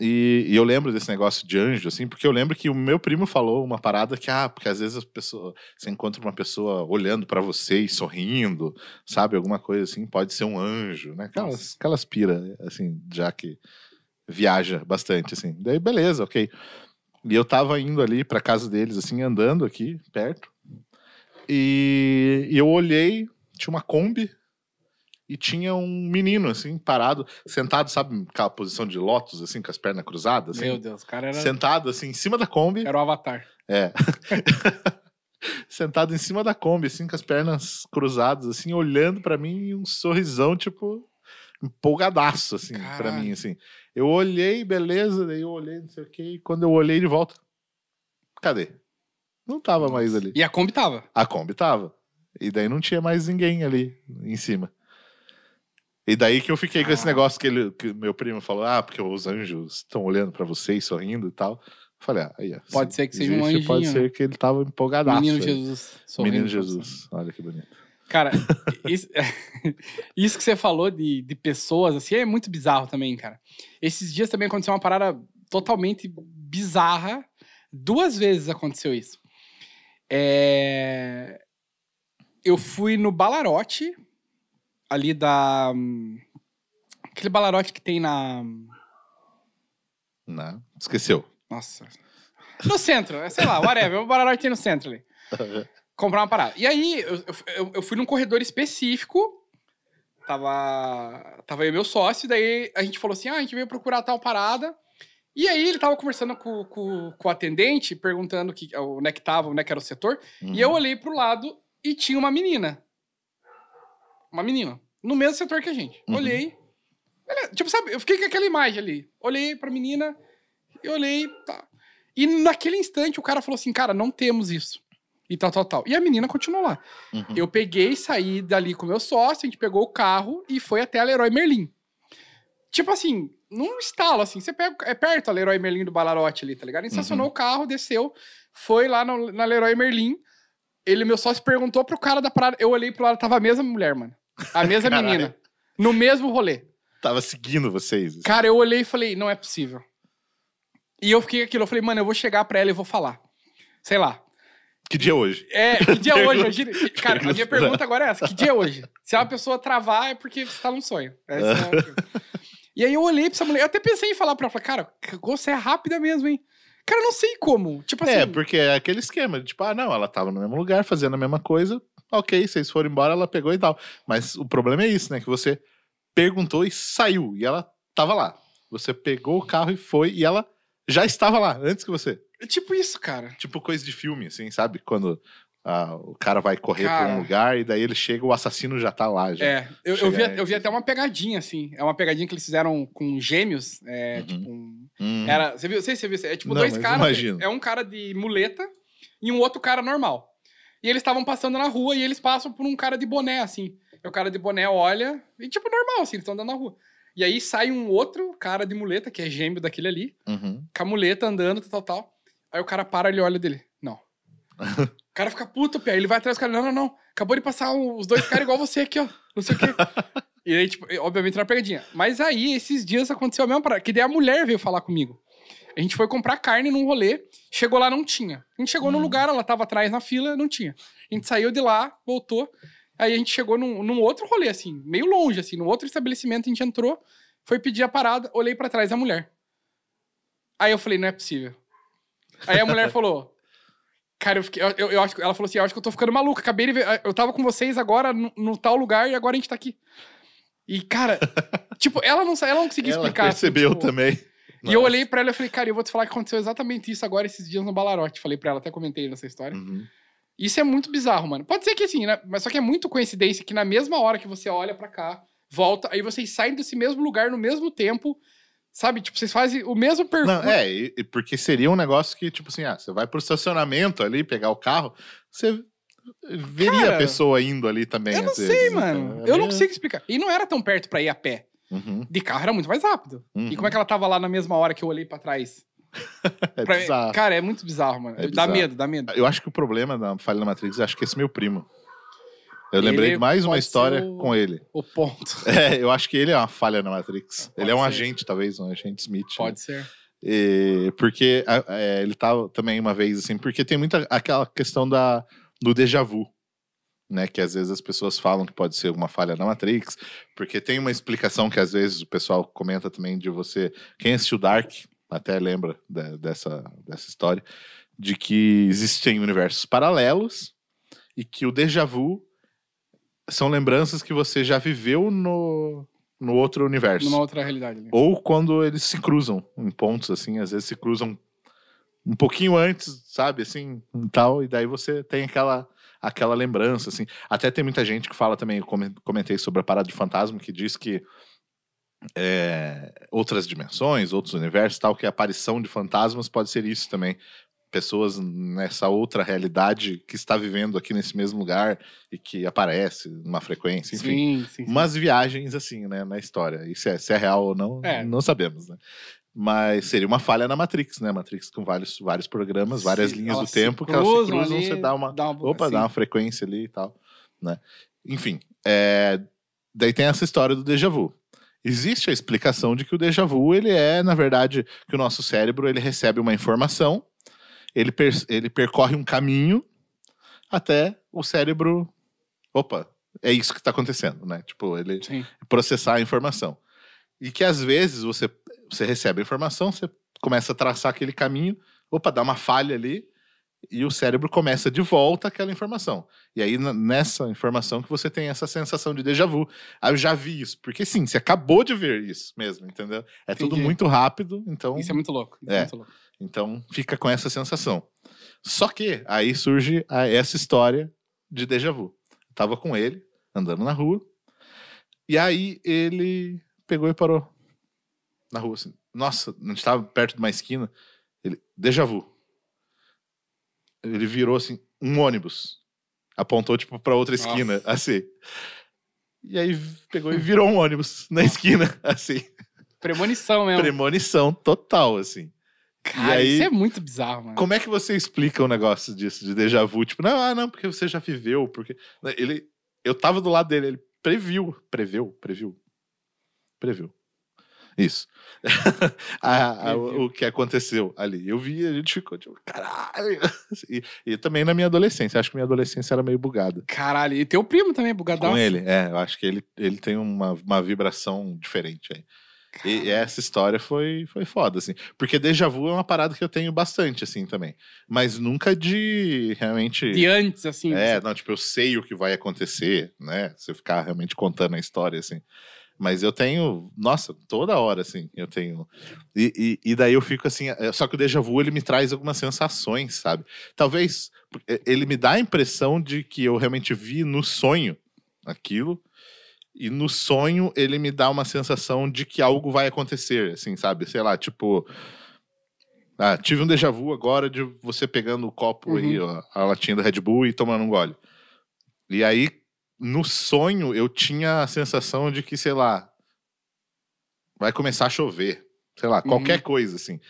E, e eu lembro desse negócio de anjo, assim, porque eu lembro que o meu primo falou uma parada que, ah, porque às vezes as pessoas, você encontra uma pessoa olhando pra você e sorrindo, sabe? Alguma coisa assim, pode ser um anjo, né? Aquelas, Nossa. aquelas pira, assim, já que viaja bastante, assim. Daí, beleza, ok. E eu tava indo ali pra casa deles, assim, andando aqui, perto. E, e eu olhei, tinha uma Kombi e tinha um menino, assim, parado, sentado, sabe, aquela posição de lótus, assim, com as pernas cruzadas, assim, Meu Deus, o cara era, sentado, assim, em cima da Kombi. era o Avatar. É. sentado em cima da Kombi, assim, com as pernas cruzadas, assim, olhando pra mim e um sorrisão, tipo, empolgadaço, assim, pra Caralho. mim, assim. Eu olhei, beleza, daí eu olhei, não sei o quê, e quando eu olhei de volta, cadê? Não tava mais ali. E a Kombi tava. A Kombi tava. E daí não tinha mais ninguém ali em cima. E daí que eu fiquei com esse Ah. negócio que, ele, que meu primo falou: ah, porque os anjos estão olhando pra vocês, sorrindo e tal. Eu falei, ah, aí, ó, Pode se ser que seja um existe, Pode anjinho, ser que ele tava empolgadaço. Menino aí. Jesus. sorrindo Menino você. Jesus. Olha que bonito. Cara, isso, isso que você falou de, de pessoas, assim, é muito bizarro também, cara. Esses dias também aconteceu uma parada totalmente bizarra. Duas vezes aconteceu isso. É, Eu fui no Balarote, ali da... Aquele Balarote que tem na... Não, esqueceu. Nossa. No centro, é, sei lá, whatever. O Balarote tem no centro ali. comprar uma parada. E aí, eu, eu, eu fui num corredor específico. Tava, tava eu e meu sócio, daí a gente falou assim: ah, a gente veio procurar tal parada. E aí ele tava conversando com, com, com o atendente, perguntando que, onde é que tava, onde é que era o setor. Uhum. E eu olhei pro lado e tinha uma menina. Uma menina. No mesmo setor que a gente. Uhum. Olhei. Ela- tipo, sabe, eu fiquei com aquela imagem ali. Olhei pra menina, e olhei, tá. E naquele instante o cara falou assim, cara, não temos isso. E tal, tal, tal. E a menina continuou lá. Uhum. Eu peguei, saí dali com o meu sócio, a gente pegou o carro e foi até a Leroy Merlin. Tipo assim, num estalo, assim, você pega, é perto a Leroy Merlin do Balarote ali, tá ligado? A gente Uhum. estacionou o carro, desceu, foi lá no- na Leroy Merlin. Ele, meu sócio, perguntou pro cara da parada. Eu olhei pro lado, tava a mesma mulher, mano. A mesma Caralho. menina. No mesmo rolê. Tava seguindo vocês. assim. Cara, eu olhei e falei, não é possível. E eu fiquei aquilo, eu falei, mano, eu vou chegar pra ela e vou falar. Sei lá. Que dia é hoje? É, que dia é hoje? Imagina- Cara, a minha pergunta- agora é essa: que dia é hoje? Se uma pessoa travar, é porque você tá num sonho. É e aí eu olhei pra essa mulher, eu até pensei em falar pra ela, falei, cara, você é rápida mesmo, hein? Cara, eu não sei como. Tipo assim. É, porque é aquele esquema, tipo, ah, não, ela tava no mesmo lugar, fazendo a mesma coisa, ok, vocês foram embora, ela pegou e tal. Mas o problema é isso, né? Que você perguntou e saiu, e ela tava lá. Você pegou o carro e foi, e ela já estava lá, antes que você. Tipo isso, cara. Tipo coisa de filme, assim, sabe? Quando ah, o cara vai correr pra Cara. um lugar, e daí ele chega, o assassino já tá lá. Já. É, eu, eu, vi, aí. eu vi até uma pegadinha, assim. É uma pegadinha que eles fizeram com gêmeos. É, Uhum. tipo, um- Hum. Era, você viu? Não sei se você viu. É tipo Não, dois caras. É um cara de muleta e um outro cara normal. E eles estavam passando na rua e eles passam por um cara de boné, assim. E o cara de boné olha, e tipo, normal, assim, eles estão andando na rua. E aí sai um outro cara de muleta, que é gêmeo daquele ali, Uhum. com a muleta andando, tal, tal, tal. Aí o cara para, ele olha dele. Não. O cara fica puto, pé. Ele vai atrás do cara. Não, não, não. Acabou de passar os dois caras igual você aqui, ó. Não sei o quê. E aí, tipo, obviamente era pegadinha. Mas aí, esses dias aconteceu a mesma parada. Que daí a mulher veio falar comigo. A gente foi comprar carne num rolê. Chegou lá, não tinha. A gente chegou no Hum. lugar, ela tava atrás na fila, não tinha. A gente saiu de lá, voltou. Aí a gente chegou num, num outro rolê, assim, meio longe, assim, num outro estabelecimento. A gente entrou, foi pedir a parada, olhei pra trás da mulher. Aí eu falei, não é possível. Aí a mulher falou. Cara, eu fiquei. Eu, eu, eu acho, que- ela falou assim: eu acho que eu tô ficando maluca. Acabei de ver. Eu tava com vocês agora no, no tal lugar e agora a gente tá aqui. E, cara, tipo, ela não, ela não conseguia Ela explicar. assim, percebeu tipo, também. E eu olhei pra ela e falei, cara, eu vou te falar que aconteceu exatamente isso agora esses dias no Balarote. Falei pra ela, até comentei nessa história. Uhum. Isso é muito bizarro, mano. Pode ser que assim, né? Mas só que é muito coincidência que na mesma hora que você olha pra cá, volta, aí vocês saem desse mesmo lugar no mesmo tempo, sabe? Tipo, vocês fazem o mesmo percurso. Não, é, e- porque seria um negócio que, tipo assim, ah, você vai pro estacionamento ali, pegar o carro, você veria Cara, a pessoa indo ali também. Eu não sei, vezes, mano. então, é eu não meio- consigo explicar. E não era tão perto pra ir a pé. Uhum, De carro era muito mais rápido. E uhum. como é que ela tava lá na mesma hora que eu olhei pra trás? É Pra mim- bizarro. Cara, é muito bizarro, mano. É dá bizarro. medo, dá medo. Eu acho que o problema da falha da Matrix, acho que esse é meu primo. Eu Ele lembrei de mais uma história o- com ele. O ponto. É, eu acho que ele é uma falha na Matrix. Pode ele é um ser. agente, talvez, um agente Smith. né? Pode ser. E- porque é, ele tava também uma vez assim, porque tem muita aquela questão da, do déjà vu, né? Que às vezes as pessoas falam que pode ser uma falha na Matrix, porque tem uma explicação que às vezes o pessoal comenta também de você. Quem assistiu Dark até lembra de- dessa, dessa história, de que existem universos paralelos e que o déjà vu são lembranças que você já viveu no, no outro universo. Numa outra realidade. Né? Ou quando eles se cruzam em pontos, assim, às vezes se cruzam um pouquinho antes, sabe, assim, e tal, e daí você tem aquela, aquela lembrança, assim. Até tem muita gente que fala também, eu comen- comentei sobre a parada de fantasma, que diz que é, outras dimensões, outros universos, tal, que a aparição de fantasmas pode ser isso também. pessoas nessa outra realidade que está vivendo aqui nesse mesmo lugar e que aparece numa frequência, enfim. Sim, sim. sim. Umas viagens, assim, né, na história. E se é, se é real ou não, É. não sabemos, né? Mas seria uma falha na Matrix, né? Matrix com vários, vários programas, várias Se linhas do tempo que elas se cruzam ali, você dá uma. dá uma- Opa, sim. dá uma frequência ali e tal, né? Enfim, é, daí tem essa história do déjà vu. Existe a explicação de que o déjà vu, ele é, na verdade, que o nosso cérebro, ele recebe uma informação, ele, per- ele percorre um caminho até o cérebro, opa, é isso que está acontecendo, né? Tipo, ele Sim. processar a informação. E que às vezes você, você recebe a informação, você começa a traçar aquele caminho, opa, dá uma falha ali, e o cérebro começa de volta aquela informação. E aí, nessa informação, que você tem essa sensação de déjà vu. Ah, eu já vi isso. Porque sim, você acabou de ver isso mesmo, entendeu? É tudo Entendi. muito rápido, então, Isso é muito louco. Isso É. é muito louco. então fica com essa sensação. Só que aí surge a- essa história de déjà vu. Eu tava com ele, andando na rua, e aí ele pegou e parou na rua, assim. Nossa, a gente tava perto de uma esquina, ele, déjà vu. Ele virou, assim, um ônibus. Apontou, tipo, pra outra esquina, Nossa. assim. E aí pegou e virou um ônibus na esquina, assim. Premonição mesmo. Premonição total, assim. Cara, aí- isso é muito bizarro, mano. Como é que você explica um negócio disso, de déjà vu? Tipo, não, ah, não, porque você já viveu, porque. Ele. Eu tava do lado dele, ele previu. Previu? Previu. Previu. Isso. A- a- o, o que aconteceu ali. Eu vi, a gente ficou tipo, caralho. E, e também na minha adolescência. Acho que minha adolescência era meio bugada. Caralho, e teu primo também, bugadão. Com ele, é. Eu acho que ele, ele tem uma, uma vibração diferente aí. E, e essa história foi, foi foda, assim. Porque déjà vu é uma parada que eu tenho bastante, assim, também. Mas nunca de realmente. De antes, assim. É, não, tipo, eu sei o que vai acontecer, né? Você ficar realmente contando a história, assim. Mas eu tenho, nossa, toda hora, assim, eu tenho. E, e, e daí eu fico assim, é, só que o déjà vu ele me traz algumas sensações, sabe? Talvez é, ele me dá a impressão de que eu realmente vi no sonho aquilo, e no sonho ele me dá uma sensação de que algo vai acontecer, assim, sabe? Sei lá, tipo. Ah, tive um déjà vu agora de você pegando o copo aí, ó, a latinha do Red Bull e tomando um gole. E aí, no sonho, eu tinha a sensação de que, sei lá, vai começar a chover. Sei lá, qualquer coisa, assim.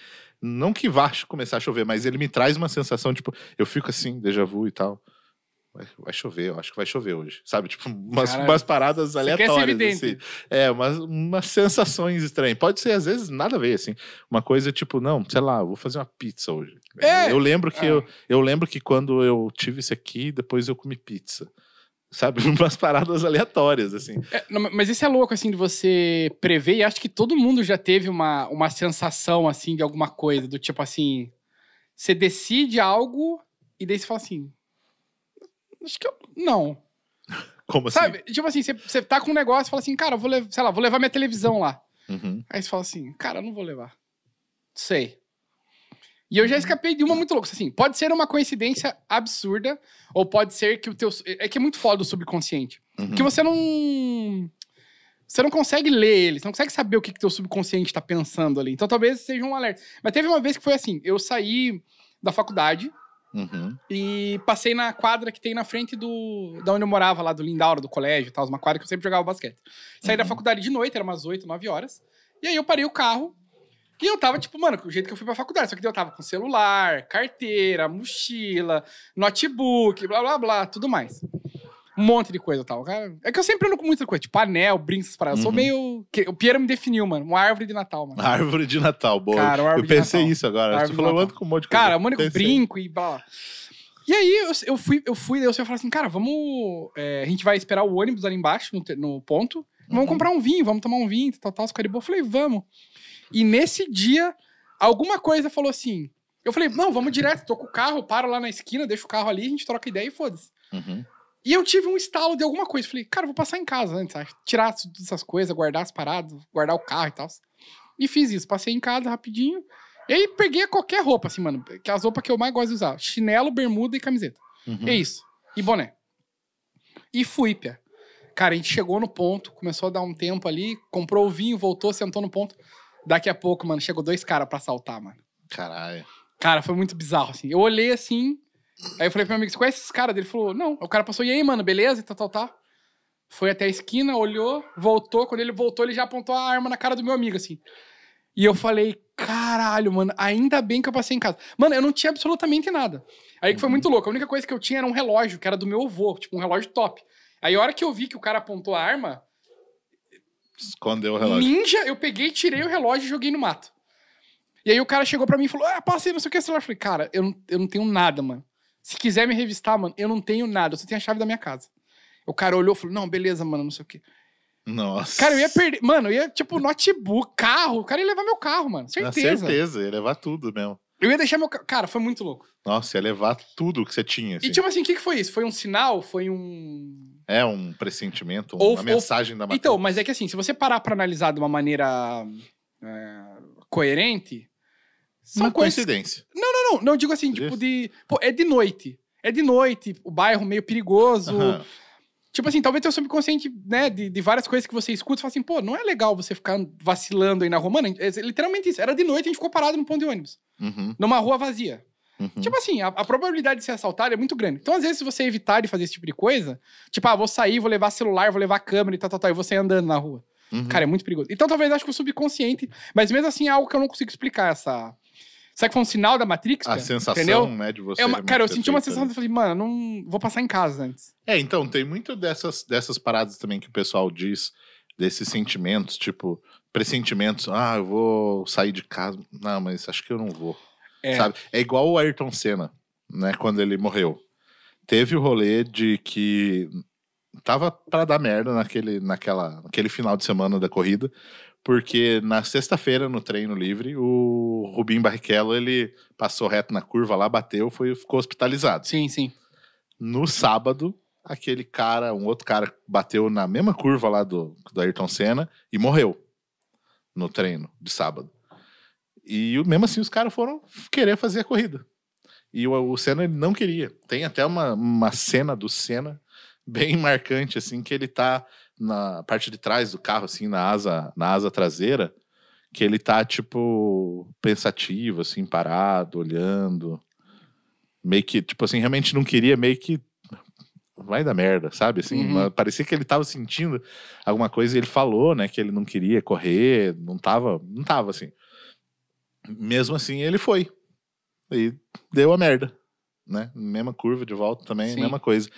Não que vá começar a chover, mas ele me traz uma sensação, tipo, eu fico assim, déjà vu e tal. Vai, vai chover, eu acho que vai chover hoje. Sabe? Tipo, umas, Caralho. umas paradas ser aleatórias. Assim. É, umas, umas sensações estranhas. Pode ser, às vezes, nada a ver, assim. Uma coisa tipo, não, sei lá, vou fazer uma pizza hoje. É. Eu lembro que Ah. eu, eu lembro que quando eu tive isso aqui, depois eu comi pizza. Sabe? Umas paradas aleatórias, assim. É, não, mas isso é louco, assim, de você prever. E acho que todo mundo já teve uma, uma sensação, assim, de alguma coisa. Do tipo, assim... Você decide algo e daí você fala assim... Acho que eu... Não. Como assim? Sabe? Tipo assim, você, você tá com um negócio e fala assim... Cara, vou levar... Sei lá, vou levar minha televisão lá. Uhum. Aí você fala assim... Cara, eu não vou levar. Sei. E eu já escapei de uma muito louca. Assim, pode ser uma coincidência absurda, ou pode ser que o teu. É que é muito foda o subconsciente. Uhum. Que você não. Você não consegue ler ele, você não consegue saber o que, que teu subconsciente tá pensando ali. Então talvez seja um alerta. Mas teve uma vez que foi assim: eu saí da faculdade Uhum. e passei na quadra que tem na frente do. da onde eu morava, lá do Lindauro, do colégio e tal, uma quadra que eu sempre jogava basquete. Saí da Uhum. faculdade de noite, era umas 8, 9 horas. E aí eu parei o carro. E eu tava, tipo, mano, o jeito que eu fui pra faculdade. Só que eu tava com celular, carteira, mochila, notebook, blá blá blá, tudo mais. Um monte de coisa tal. Cara, É que eu sempre ando com muita coisa, tipo anel, brincos, essas paradas. Eu sou Uhum. meio. O Piero me definiu, mano. Uma árvore de Natal, mano. Árvore de Natal, boa. Cara, eu árvore de pensei Natal. isso agora. Árvore Você falou, eu ando com um monte de coisa. Cara, com Pensei. brinco e blá blá. E aí eu, eu fui, eu fui, daí você falou assim, cara, vamos. é, a gente vai esperar o ônibus ali embaixo, no, no ponto. Vamos Uhum. comprar um vinho, vamos tomar um vinho, tal, tal, os caribou. Eu falei, vamos. E nesse dia, alguma coisa falou assim. Eu falei, não, vamos direto, tô com o carro, paro lá na esquina, deixo o carro ali, a gente troca ideia e foda-se. Uhum. E eu tive um estalo de alguma coisa. Falei, cara, vou passar em casa antes, sabe? tirar todas essas coisas, guardar as paradas, guardar o carro e tal. E fiz isso. Passei em casa rapidinho. E aí peguei qualquer roupa, assim, mano. Que é as roupas que eu mais gosto de usar: chinelo, bermuda e camiseta. Uhum. É isso. E boné. E fui, pia. Cara, a gente chegou no ponto, começou a dar um tempo ali, comprou o vinho, voltou, sentou no ponto. Daqui a pouco, mano, chegou dois caras pra assaltar, mano. Caralho. Cara, foi muito bizarro, assim. Eu olhei assim, aí eu falei pro meu amigo, você conhece esses caras? Ele falou, não. O cara passou, e aí, mano, beleza? E tal, tal, tal. Foi até a esquina, olhou, voltou. Quando ele voltou, ele já apontou a arma na cara do meu amigo, assim. E eu falei, caralho, mano, ainda bem que eu passei em casa. Mano, eu não tinha absolutamente nada. Aí que foi muito louco. A única coisa que eu tinha era um relógio, que era do meu avô, tipo um relógio top. Aí a hora que eu vi que o cara apontou a arma, Escondeu o relógio. ninja, eu peguei, tirei o relógio e joguei no mato. E aí o cara chegou pra mim e falou: Ah, passei, não sei o que, celular. Eu falei, cara, eu não, eu não tenho nada, mano. Se quiser me revistar, mano, eu não tenho nada. Eu só tenho a chave da minha casa. O cara olhou e falou: Não, beleza, mano, não sei o que. Nossa. Cara, eu ia perder. Mano, eu ia, tipo, notebook, carro. O cara ia levar meu carro, mano. Na Certeza. certeza, ia levar tudo mesmo. Eu ia deixar meu. Cara, foi muito louco. Nossa, ia levar tudo que você tinha. assim. E tipo assim, o que, que foi isso? Foi um sinal? Foi um. É um pressentimento, Ou- uma ou- mensagem da matéria. Então, mas é que assim, se você parar pra analisar de uma maneira é, coerente. São uma coisas. coincidência. Não, não, não digo assim, tipo de. Pô, é de noite. É de noite, o bairro meio perigoso. Aham. Tipo assim, talvez teu subconsciente, né, de, de várias coisas que você escuta, você fala assim, pô, não é legal você ficar vacilando aí na rua. Mano, é literalmente isso. Era de noite, a gente ficou parado no ponto de ônibus. Uhum, Numa rua vazia. uhum. Tipo assim, a, a probabilidade de ser assaltado é muito grande. Então, às vezes, se você evitar de fazer esse tipo de coisa, tipo, ah, vou sair, vou levar celular, vou levar câmera e tal, tal, tal, e você andando na rua. Uhum. Cara, é muito perigoso. Então, talvez acho que o subconsciente, mas mesmo assim é algo que eu não consigo explicar. Essa. Será que foi um sinal da Matrix? a cara? sensação, Entendeu? né, de você. É uma, cara, eu senti uma sensação né? de falei, mano, não vou passar em casa antes. É, então, tem muito dessas, dessas paradas também que o pessoal diz, desses sentimentos, tipo, pressentimentos. Ah, eu vou sair de casa. Não, mas acho que eu não vou. É. Sabe? É igual o Ayrton Senna, né, quando ele morreu. Teve o rolê de que tava pra dar merda naquele, naquela, naquele final de semana da corrida, porque na sexta-feira, no treino livre, o Rubinho Barrichello, ele passou reto na curva lá, bateu, foi, ficou hospitalizado. Sim, sim. No sábado, aquele cara, um outro cara, bateu na mesma curva lá do, do Ayrton Senna e morreu no treino de sábado. E mesmo assim os caras foram querer fazer a corrida. E o, o Senna ele não queria. Tem até uma, uma cena do Senna bem marcante, assim, que ele tá na parte de trás do carro, assim, na asa, na asa traseira, que ele tá, tipo, pensativo, assim, parado, olhando. Meio que, tipo assim, realmente não queria, meio que vai dar merda, sabe? Assim, Uhum. parecia que ele tava sentindo alguma coisa e ele falou, né, que ele não queria correr, não tava, não tava assim. Mesmo assim, ele foi. E deu a merda, né? Mesma curva de volta também, Sim. mesma coisa.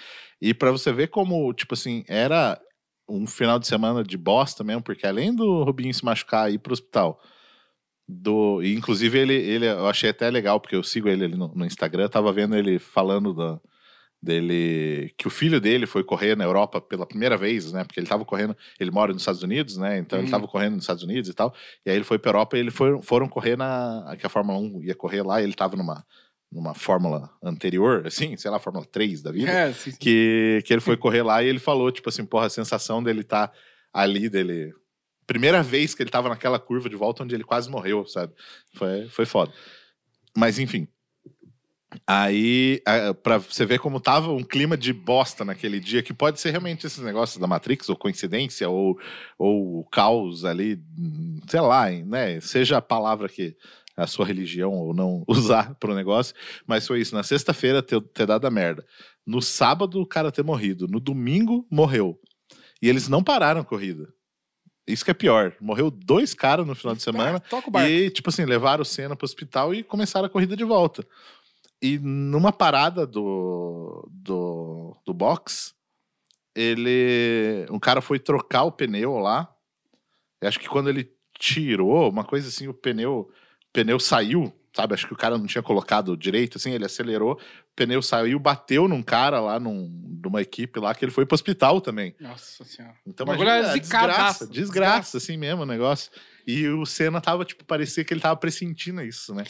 E pra você ver como, tipo assim, era um final de semana de bosta mesmo, porque além do Rubinho se machucar e ir pro hospital, do, e inclusive ele, ele, eu achei até legal, porque eu sigo ele ali no, no Instagram, eu tava vendo ele falando da, dele, que o filho dele foi correr na Europa pela primeira vez, né, porque ele tava correndo, ele mora nos Estados Unidos, né, então ele Uhum. tava correndo nos Estados Unidos e tal, e aí ele foi pra Europa e ele foi, foram correr na, que a Fórmula 1 ia correr lá, e ele tava numa, numa Fórmula anterior, assim, sei lá, Fórmula 3 da vida, É, sim, sim. que, que ele foi correr lá e ele falou, tipo assim, porra, a sensação dele tá ali, dele. Primeira vez que ele tava naquela curva de volta onde ele quase morreu, sabe? Foi, foi foda. Mas enfim. Aí, a- pra você ver como tava um clima de bosta naquele dia, que pode ser realmente esses negócios da Matrix, ou coincidência, ou, ou o caos ali, sei lá, né? Seja a palavra que a sua religião ou não usar pro negócio, mas foi isso. Na sexta-feira ter, ter dado a merda. No sábado, o cara ter morrido. No domingo, morreu. E eles não pararam a corrida. Isso que é pior. Morreu dois caras no final de semana. Ah, o barco. E, tipo assim, levaram o Senna pro hospital e começaram a corrida de volta. E numa parada do, do, do box, ele. Um cara foi trocar o pneu lá. Eu acho que quando ele tirou, uma coisa assim, o pneu, o pneu saiu, sabe? Acho que o cara não tinha colocado direito, assim, ele acelerou, o pneu saiu, bateu num cara lá, num, numa equipe lá, que ele foi pro hospital também. Nossa senhora. Então, imagina, era a desgraça, zicadaço, desgraça, assim mesmo o negócio. E o Senna tava, tipo, parecia que ele tava pressentindo isso, né?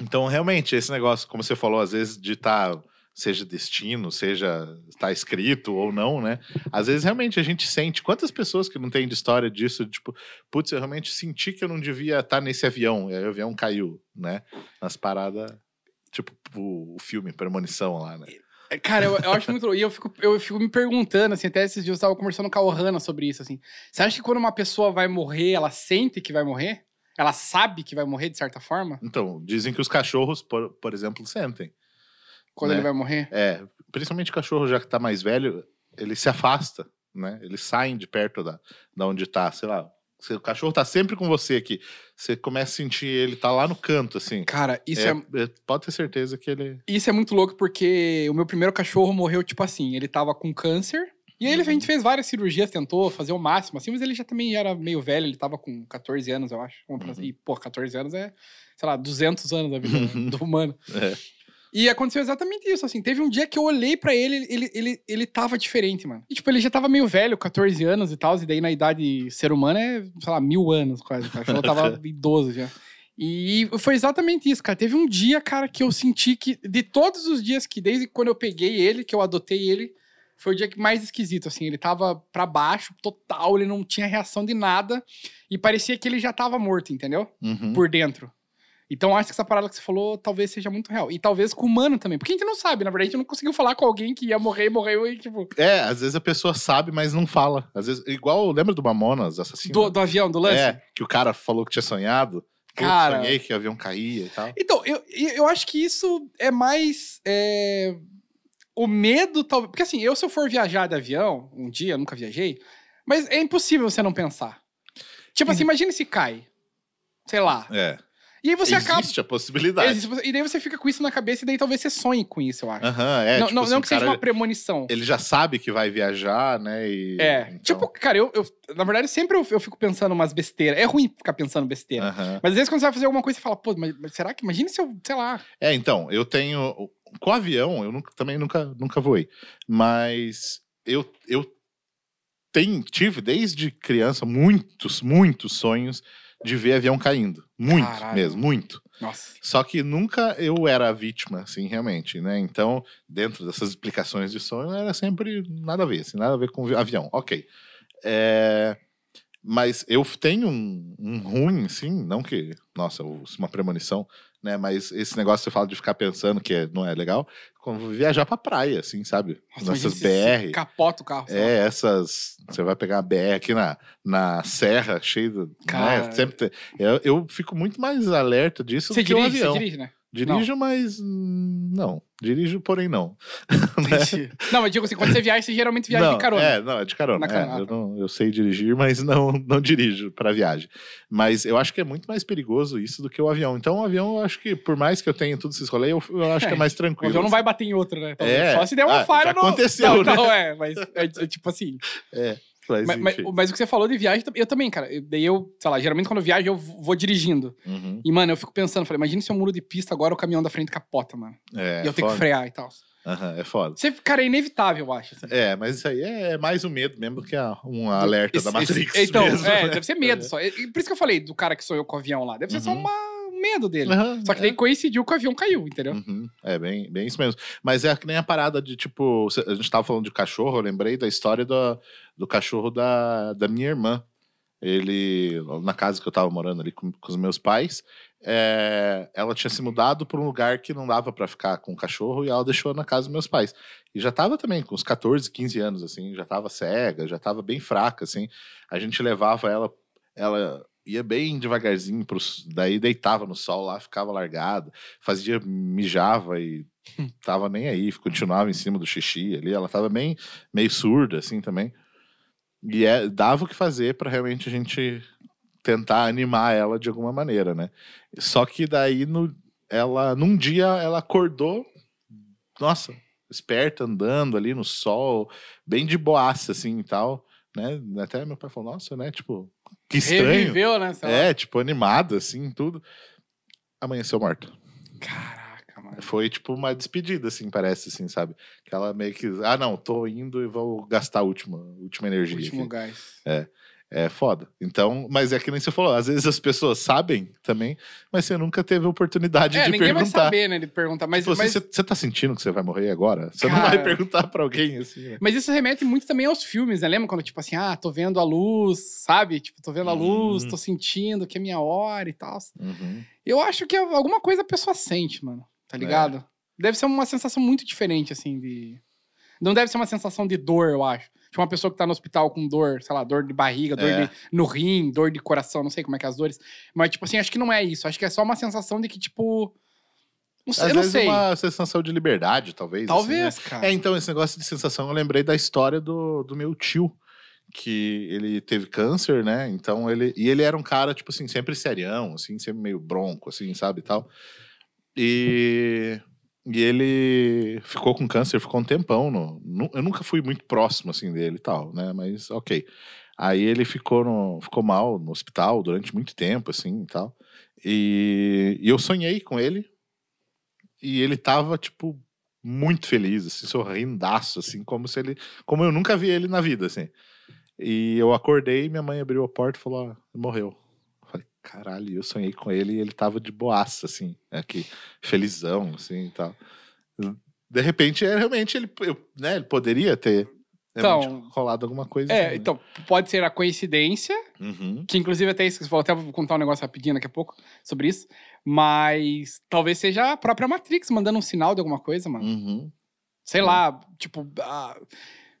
Então, realmente, esse negócio, como você falou, às vezes de estar, seja destino, seja está escrito ou não, né? Às vezes, realmente, a gente sente. Quantas pessoas que não têm de história disso, tipo, putz, eu realmente senti que eu não devia estar nesse avião, e aí o avião caiu, né? Nas paradas, tipo, o, filme Premonição lá, né? É, Cara, eu, eu acho muito. E eu fico, eu fico me perguntando, assim, até esses dias eu tava conversando com a Ohana sobre isso, assim. Você acha que quando uma pessoa vai morrer, ela sente que vai morrer? Ela sabe que vai morrer de certa forma? Então, dizem que os cachorros, por, por exemplo, sentem. Quando Né? ele vai morrer? É, principalmente o cachorro já que tá mais velho, ele se afasta, né? Eles saem de perto da, da onde tá, sei lá. Se o cachorro tá sempre com você aqui, você começa a sentir ele tá lá no canto, assim. Cara, isso É, é, é, pode ter certeza que ele. Isso é muito louco porque o meu primeiro cachorro morreu, tipo assim, ele tava com câncer. E aí ele- a gente fez várias cirurgias, tentou fazer o máximo, assim, mas ele já também era meio velho, ele tava com 14 anos, eu acho. Uhum. E, pô, 14 anos é, sei lá, 200 anos da vida né, do humano. É. E aconteceu exatamente isso, assim. Teve um dia que eu olhei pra ele, ele, ele, ele tava diferente, mano. E, tipo, ele já tava meio velho, 14 anos e tal, e daí na idade ser humano é, sei lá, mil anos quase. O cachorro tava idoso já. E foi exatamente isso, cara. Teve um dia, cara, que eu senti que, de todos os dias que, desde quando eu peguei ele, que eu adotei ele, foi o dia que mais esquisito, assim. Ele tava pra baixo, total, ele não tinha reação de nada. E parecia que ele já tava morto, entendeu? Uhum. por dentro. Então, acho que essa parada que você falou talvez seja muito real. E talvez com o humano também. Porque a gente não sabe, na verdade, a gente não conseguiu falar com alguém que ia morrer e morreu e, tipo. É, às vezes a pessoa sabe, mas não fala. Às vezes, igual, lembra do Mamonas, assassino? Do, do avião, do lance? É, que o cara falou que tinha sonhado. Pô, Cara. sonhei que o avião caía e tal. Então, eu, eu acho que isso é mais. é, O medo, talvez. Porque assim, eu, se eu for viajar de avião, um dia, eu nunca viajei, mas é impossível você não pensar. Tipo assim, imagina se cai. Sei lá. É. E aí você Existe acaba. a possibilidade. Existe- E daí você fica com isso na cabeça e daí talvez você sonhe com isso, eu acho. Aham, é. não, tipo não, assim, não que seja cara, uma premonição. Ele já sabe que vai viajar, né? E, É. então- Tipo, cara, eu, eu- Na verdade, sempre eu, eu fico pensando umas besteiras. É ruim ficar pensando besteira. Aham. Mas às vezes quando você vai fazer alguma coisa, você fala, pô, mas, mas será que. Imagine se eu, sei lá. É, então, eu tenho. Com avião, eu nunca- também nunca, nunca voei. Mas eu, eu tenho, tive desde criança muitos, muitos sonhos de ver avião caindo. Muito Caralho. mesmo, muito. Nossa. Só que nunca eu era a vítima, assim, realmente, né? Então, dentro dessas explicações de sonho, era sempre nada a ver, assim, nada a ver com vi- avião. Ok. É, Mas eu tenho um, um ruim, assim, não que, nossa, uma premonição, né? Mas esse negócio que você fala de ficar pensando que é- não é legal, quando eu viajar pra praia, assim, sabe? Nossa, Nessas BR. Capota o carro. É, essas. Você vai pegar a BR aqui na, na serra, cheio de. Cara. Né? Sempre tem- eu, eu fico muito mais alerta disso Você do que um dirige, avião. você dirige, né? Dirijo, mas hum, não. Dirijo, porém não. Entendi. não, mas digo assim, quando você viaja, você geralmente viaja não, de carona. É, não, é de carona. Na é, carona. eu, não- eu sei dirigir, mas não, não dirijo para viagem. Mas eu acho que é muito mais perigoso isso do que o avião. Então, o avião, eu acho que, por mais que eu tenha todos esses rolês, eu, eu acho que é mais O tranquilo. avião não vai bater em outro, né? Talvez. É. Só se der uma Ah, falha já no... aconteceu, não, né? Não, é, mas é, é tipo assim. Mas, Mas, mas- mas o que você falou de viagem, eu também, cara. Eu- Daí eu, sei lá, geralmente quando eu viajo, eu vou dirigindo. Uhum. E, mano, eu fico pensando, falei, imagina se eu mudo de pista agora o caminhão da frente capota, mano. É, e eu tenho que frear e tal. Aham, é foda. Você, cara, é inevitável, eu acho. assim. É, mas isso aí é mais um medo mesmo que um alerta Esse- da Matrix. esse- então, mesmo, é, né? deve ser medo só. E- e Por isso que eu falei do cara que sonhou com o avião lá. Deve ser só Uhum. uma- um medo dele. Aham, Só que é. daí coincidiu que o avião caiu, entendeu? Uhum, É bem, bem isso mesmo. Mas é que nem a parada de tipo. A gente tava falando de cachorro, eu lembrei da história do, do cachorro da, da minha irmã. Ele, na casa que eu tava morando ali com, com os meus pais, é, ela tinha se mudado para um lugar que não dava para ficar com o cachorro e ela deixou na casa dos meus pais. E já tava também com uns 14, 15 anos, assim, já tava cega, já tava bem fraca, assim. A gente levava ela, ela ia bem devagarzinho, pros, daí deitava no sol lá, ficava largada, fazia, mijava e tava nem aí, continuava em cima do xixi ali, ela tava bem, meio surda, assim, também. E é, dava o que fazer para realmente a gente tentar animar ela de alguma maneira, né? Só que daí, no, ela, num dia, ela acordou, nossa, esperta, andando ali no sol, bem de boaça, assim, e tal, né? Até meu pai falou, nossa, né, tipo, que estranho. Reviveu, né? sei lá. É, tipo, animada, assim, tudo. Amanheceu morta. Caraca, mano. Foi tipo uma despedida, assim, parece, assim, sabe? Que ela meio que. Ah, não, tô indo e vou gastar a última, última energia. Último aqui. gás. É foda. Então, mas é que nem você falou, às vezes as pessoas sabem também, mas você nunca teve a oportunidade É, de ninguém vai perguntar. saber, né? De perguntar. Mas, Tipo, mas, você, você tá sentindo que você vai morrer agora? Você não Cara. vai perguntar pra alguém, assim, né? mas isso remete muito também aos filmes, né? Lembra quando, tipo assim, ah, tô vendo a luz, sabe? Tipo, tô vendo a luz, Uhum. tô sentindo que é minha hora e tal. Uhum. Eu acho que alguma coisa a pessoa sente, mano. Tá É. ligado? Deve ser uma sensação muito diferente, assim, de. Não deve ser uma sensação de dor, eu acho. Tipo, uma pessoa que tá no hospital com dor, sei lá, dor de barriga, dor É. de- no rim, dor de coração, não sei como é que é as dores. Mas, tipo assim, acho que não é isso. Acho que é só uma sensação de que, tipo. Não sei, Às eu não vezes sei. uma sensação de liberdade, talvez. assim, né? Talvez, cara. É, então, esse negócio de sensação, eu lembrei da história do, do meu tio, que ele teve câncer, né? Então ele. E ele era um cara, tipo assim, sempre serião, assim, sempre meio bronco, assim, sabe e tal. E. E ele ficou com câncer, ficou um tempão. No, nu- eu nunca fui muito próximo, assim, dele e tal, né? Mas ok. Aí ele ficou, no, ficou mal no hospital durante muito tempo, assim, e tal. E, e eu sonhei com ele. E ele tava, tipo, muito feliz, assim, sorrindaço, assim, como se ele. Como eu nunca vi ele na vida, assim. E eu acordei minha mãe abriu a porta e falou: ele morreu. Caralho, eu sonhei com ele e ele tava de boaça, assim, aqui, felizão, assim e tal. De repente, é, realmente, ele, eu, né, ele poderia ter realmente Então, rolado alguma coisa. É, assim, né? então, pode ser a coincidência, Uhum. que inclusive até isso falou, até vou contar um negócio rapidinho daqui a pouco sobre isso, mas talvez seja a própria Matrix mandando um sinal de alguma coisa, mano. Uhum. Sei lá, tipo, ah,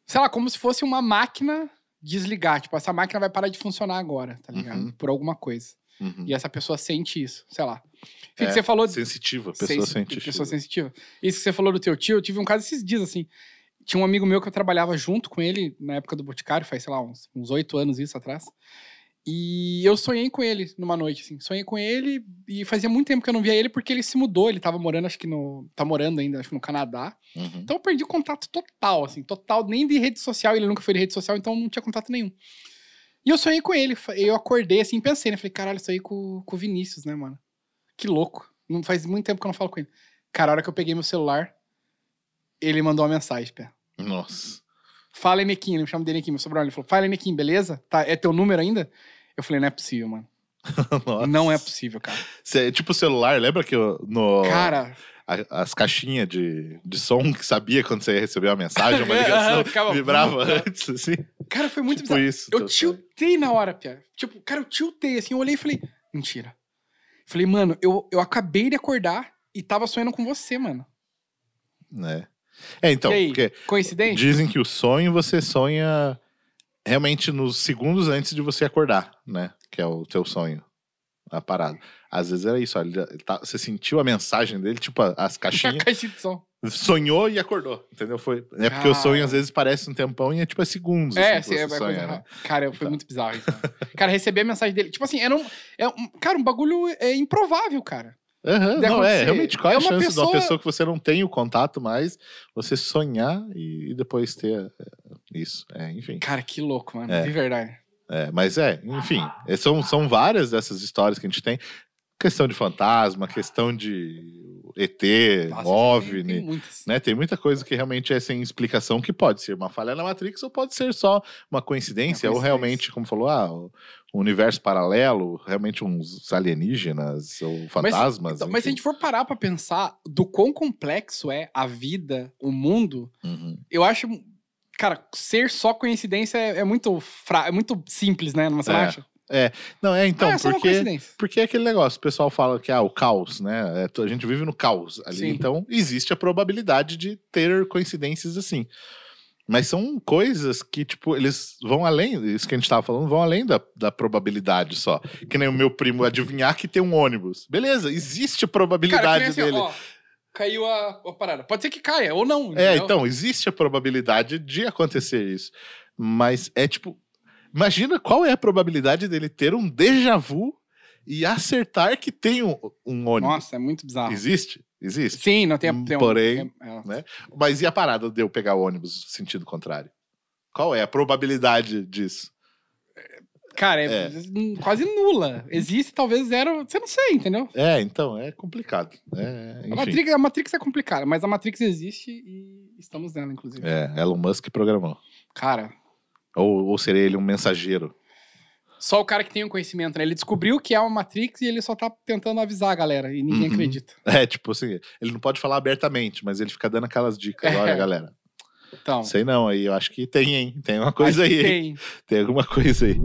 sei lá, como se fosse uma máquina desligar, tipo, essa máquina vai parar de funcionar agora, tá ligado? Uhum. Por alguma coisa. Uhum. E essa pessoa sente isso, sei lá. É, que você falou Sensitiva, pessoa Sensi- sensitiva. Pessoa sensitiva. Isso que você falou do teu tio, eu tive um caso esses dias, assim. Tinha um amigo meu que eu trabalhava junto com ele na época do Boticário, faz, sei lá, uns oito anos isso atrás. E eu sonhei com ele numa noite, assim. Sonhei com ele e fazia muito tempo que eu não via ele porque ele se mudou. Ele tava morando, acho que no. Tá morando ainda, acho que no Canadá. Uhum. Então eu perdi o contato total, assim, total, nem de rede social, ele nunca foi de rede social, então não tinha contato nenhum. E eu sonhei com ele, eu acordei assim, pensei, né? Falei, caralho, eu sonhei com, com o Vinícius, né, mano? Que louco. Não faz muito tempo que eu não falo com ele. Cara, a hora que eu peguei meu celular, ele mandou uma mensagem, pé. Nossa. Fala, Enequim, ele me chama de Enequim, meu sobrenome. Ele falou, fala, Enequim, beleza? Tá, é teu número ainda? Eu falei, não é possível, mano. Nossa. Não é possível, cara. Cê- tipo o celular, lembra que eu- no, Cara, a- as caixinhas de, de som que sabia quando você ia receber uma mensagem, uma É, ligação, vibrava antes, assim. cara, foi muito tipo bizarro. isso. Eu tá- tiltei na hora, Pia. Tipo, cara, eu tiltei, assim, eu olhei e falei, mentira. Falei, mano, eu, eu acabei de acordar e tava sonhando com você, mano. né? É, então, aí, porque coincidência? dizem que o sonho você sonha realmente nos segundos antes de você acordar, né? Que é o teu sonho. A parada. Às vezes era isso, olha, ele tá- você sentiu a mensagem dele, tipo a- as A caixinhas, caixa de som. sonhou e acordou, entendeu? Foi, é porque o sonho às vezes parece um tempão e é tipo é segundos. É, assim, sim, é sonha, coisa. né? Cara, foi muito bizarro isso. mano. Cara, receber a mensagem dele. Tipo assim, era um. É um cara, um bagulho é improvável, cara. Aham, de não, é, realmente, qual é, É a chance de uma pessoa- pessoa que você não tem o contato mais, você sonhar e, e depois ter é, isso, é, enfim. Cara, que louco, mano. É. De verdade. É, mas é, enfim, é, são, são várias dessas histórias que a gente tem. Questão de fantasma, questão de ET, Nossa, tem- OVNI, Tem muitas. né? Tem muita coisa que realmente é sem explicação, que pode ser uma falha na Matrix ou pode ser só uma coincidência, Uma ou coincidência. realmente, como falou, ah, o universo paralelo, realmente uns alienígenas ou fantasmas. Então, mas se a gente for parar pra pensar do quão complexo é a vida, o mundo, Uhum. eu acho. Cara, ser só coincidência é, é muito fra... é muito simples, né? Não você É, acha? Não, é então, ah, é porque, porque é aquele negócio, o pessoal fala que ah, o caos, né? é, a gente vive no caos ali, Sim. então existe a probabilidade de ter coincidências assim. Mas são coisas que, tipo, eles vão além, isso que a gente tava falando, vão além da, da probabilidade só. Que nem o meu primo adivinhar que tem um ônibus. Beleza, existe a probabilidade Cara, assim, dele. ó, caiu a, a parada. Pode ser que caia, ou não. É, entendeu? então, existe a probabilidade de acontecer isso. Mas é tipo. Imagina qual é a probabilidade dele ter um déjà vu e acertar que tem um, um ônibus. Nossa, é muito bizarro. Existe? Existe. Sim, não tem, tem Porém, é- é- né? Mas e a parada de eu pegar o ônibus sentido contrário? Qual é a probabilidade disso? Cara, é, É. quase nula. Existe talvez zero. Você não sei, entendeu? É, então, é complicado. É, A. Matrix, a Matrix é complicada, mas a Matrix existe e estamos nela, inclusive. É, Elon Musk programou. Cara, Ou, ou seria ele um mensageiro? só o cara que tem o conhecimento, né? Ele descobriu que é uma Matrix e ele só tá tentando avisar a galera e ninguém Uhum. acredita. É, tipo assim, ele não pode falar abertamente, mas ele fica dando aquelas dicas. É. Olha, galera, Então. sei não, aí eu acho que tem, hein? Tem uma coisa aí, hein? Tem. Tem alguma coisa aí.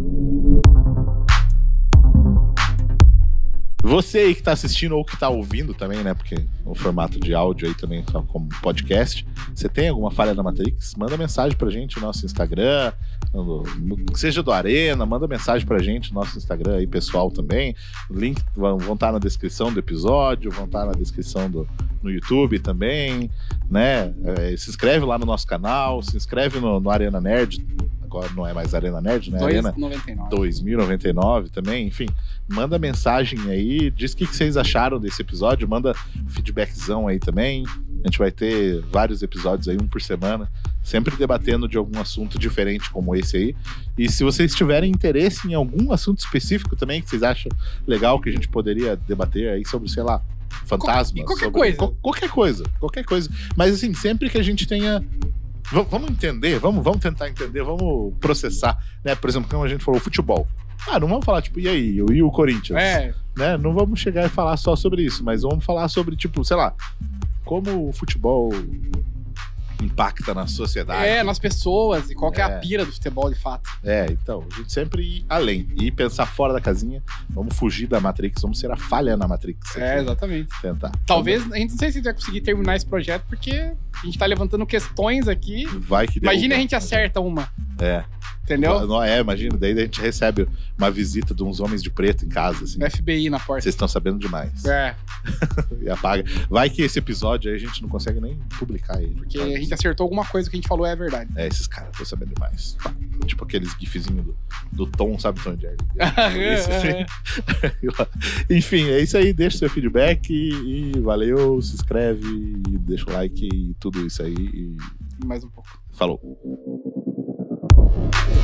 Você aí que tá assistindo ou que tá ouvindo também, né? Porque o formato de áudio aí também tá como podcast. Você tem alguma falha da Matrix? Manda mensagem pra gente no nosso Instagram, no, no, seja do Arena, manda mensagem pra gente no nosso Instagram aí, pessoal também. O link vão, estar na descrição do episódio, vão estar na descrição do no YouTube também, né? É, se inscreve lá no nosso canal, se inscreve no, no Arena Nerd, agora não é mais Arena Nerd, né? Arena 2,99. 2099 também, enfim. Manda mensagem aí, diz o que que vocês acharam desse episódio, manda feedbackzão aí também. A gente vai ter vários episódios aí, um por semana, sempre debatendo de algum assunto diferente como esse aí. E se vocês tiverem interesse em algum assunto específico também que vocês acham legal que a gente poderia debater aí sobre, sei lá, fantasmas. Qualquer sobre- coisa. co- qualquer coisa, qualquer coisa. Mas assim, sempre que a gente tenha V- vamos entender, vamos, vamos tentar entender, vamos processar, né? Por exemplo, como a gente falou, futebol. Ah, não vamos falar, tipo, e aí, e o Corinthians? É, Né? Não vamos chegar e falar só sobre isso, mas vamos falar sobre, tipo, sei lá, como o futebol impacta na sociedade. é, nas pessoas e qual que é. É. a pira do futebol de fato. É, então, a gente sempre ir além e pensar fora da casinha. Vamos fugir da Matrix, vamos ser a falha na Matrix. É, aqui, exatamente. Tentar. Talvez, a gente não sei se a gente vai conseguir terminar esse projeto, porque a gente tá levantando questões aqui. Vai que Imagina derruba. a gente acerta uma, É. entendeu? Não, é, imagina, daí a gente recebe uma visita de uns homens de preto em casa, assim. FBI na porta. Vocês estão sabendo demais. É, E apaga. Vai que esse episódio aí a gente não consegue nem publicar ele. porque a gente acertou alguma coisa que a gente falou é verdade. É, esses caras estão sabendo demais. Tipo aqueles gifzinhos do, do Tom, sabe, Tom Jerry? Isso, assim. Enfim, é isso aí. Deixa seu feedback e, e valeu. Se inscreve deixa o like e tudo isso aí. E Mais um pouco. falou. Thank you.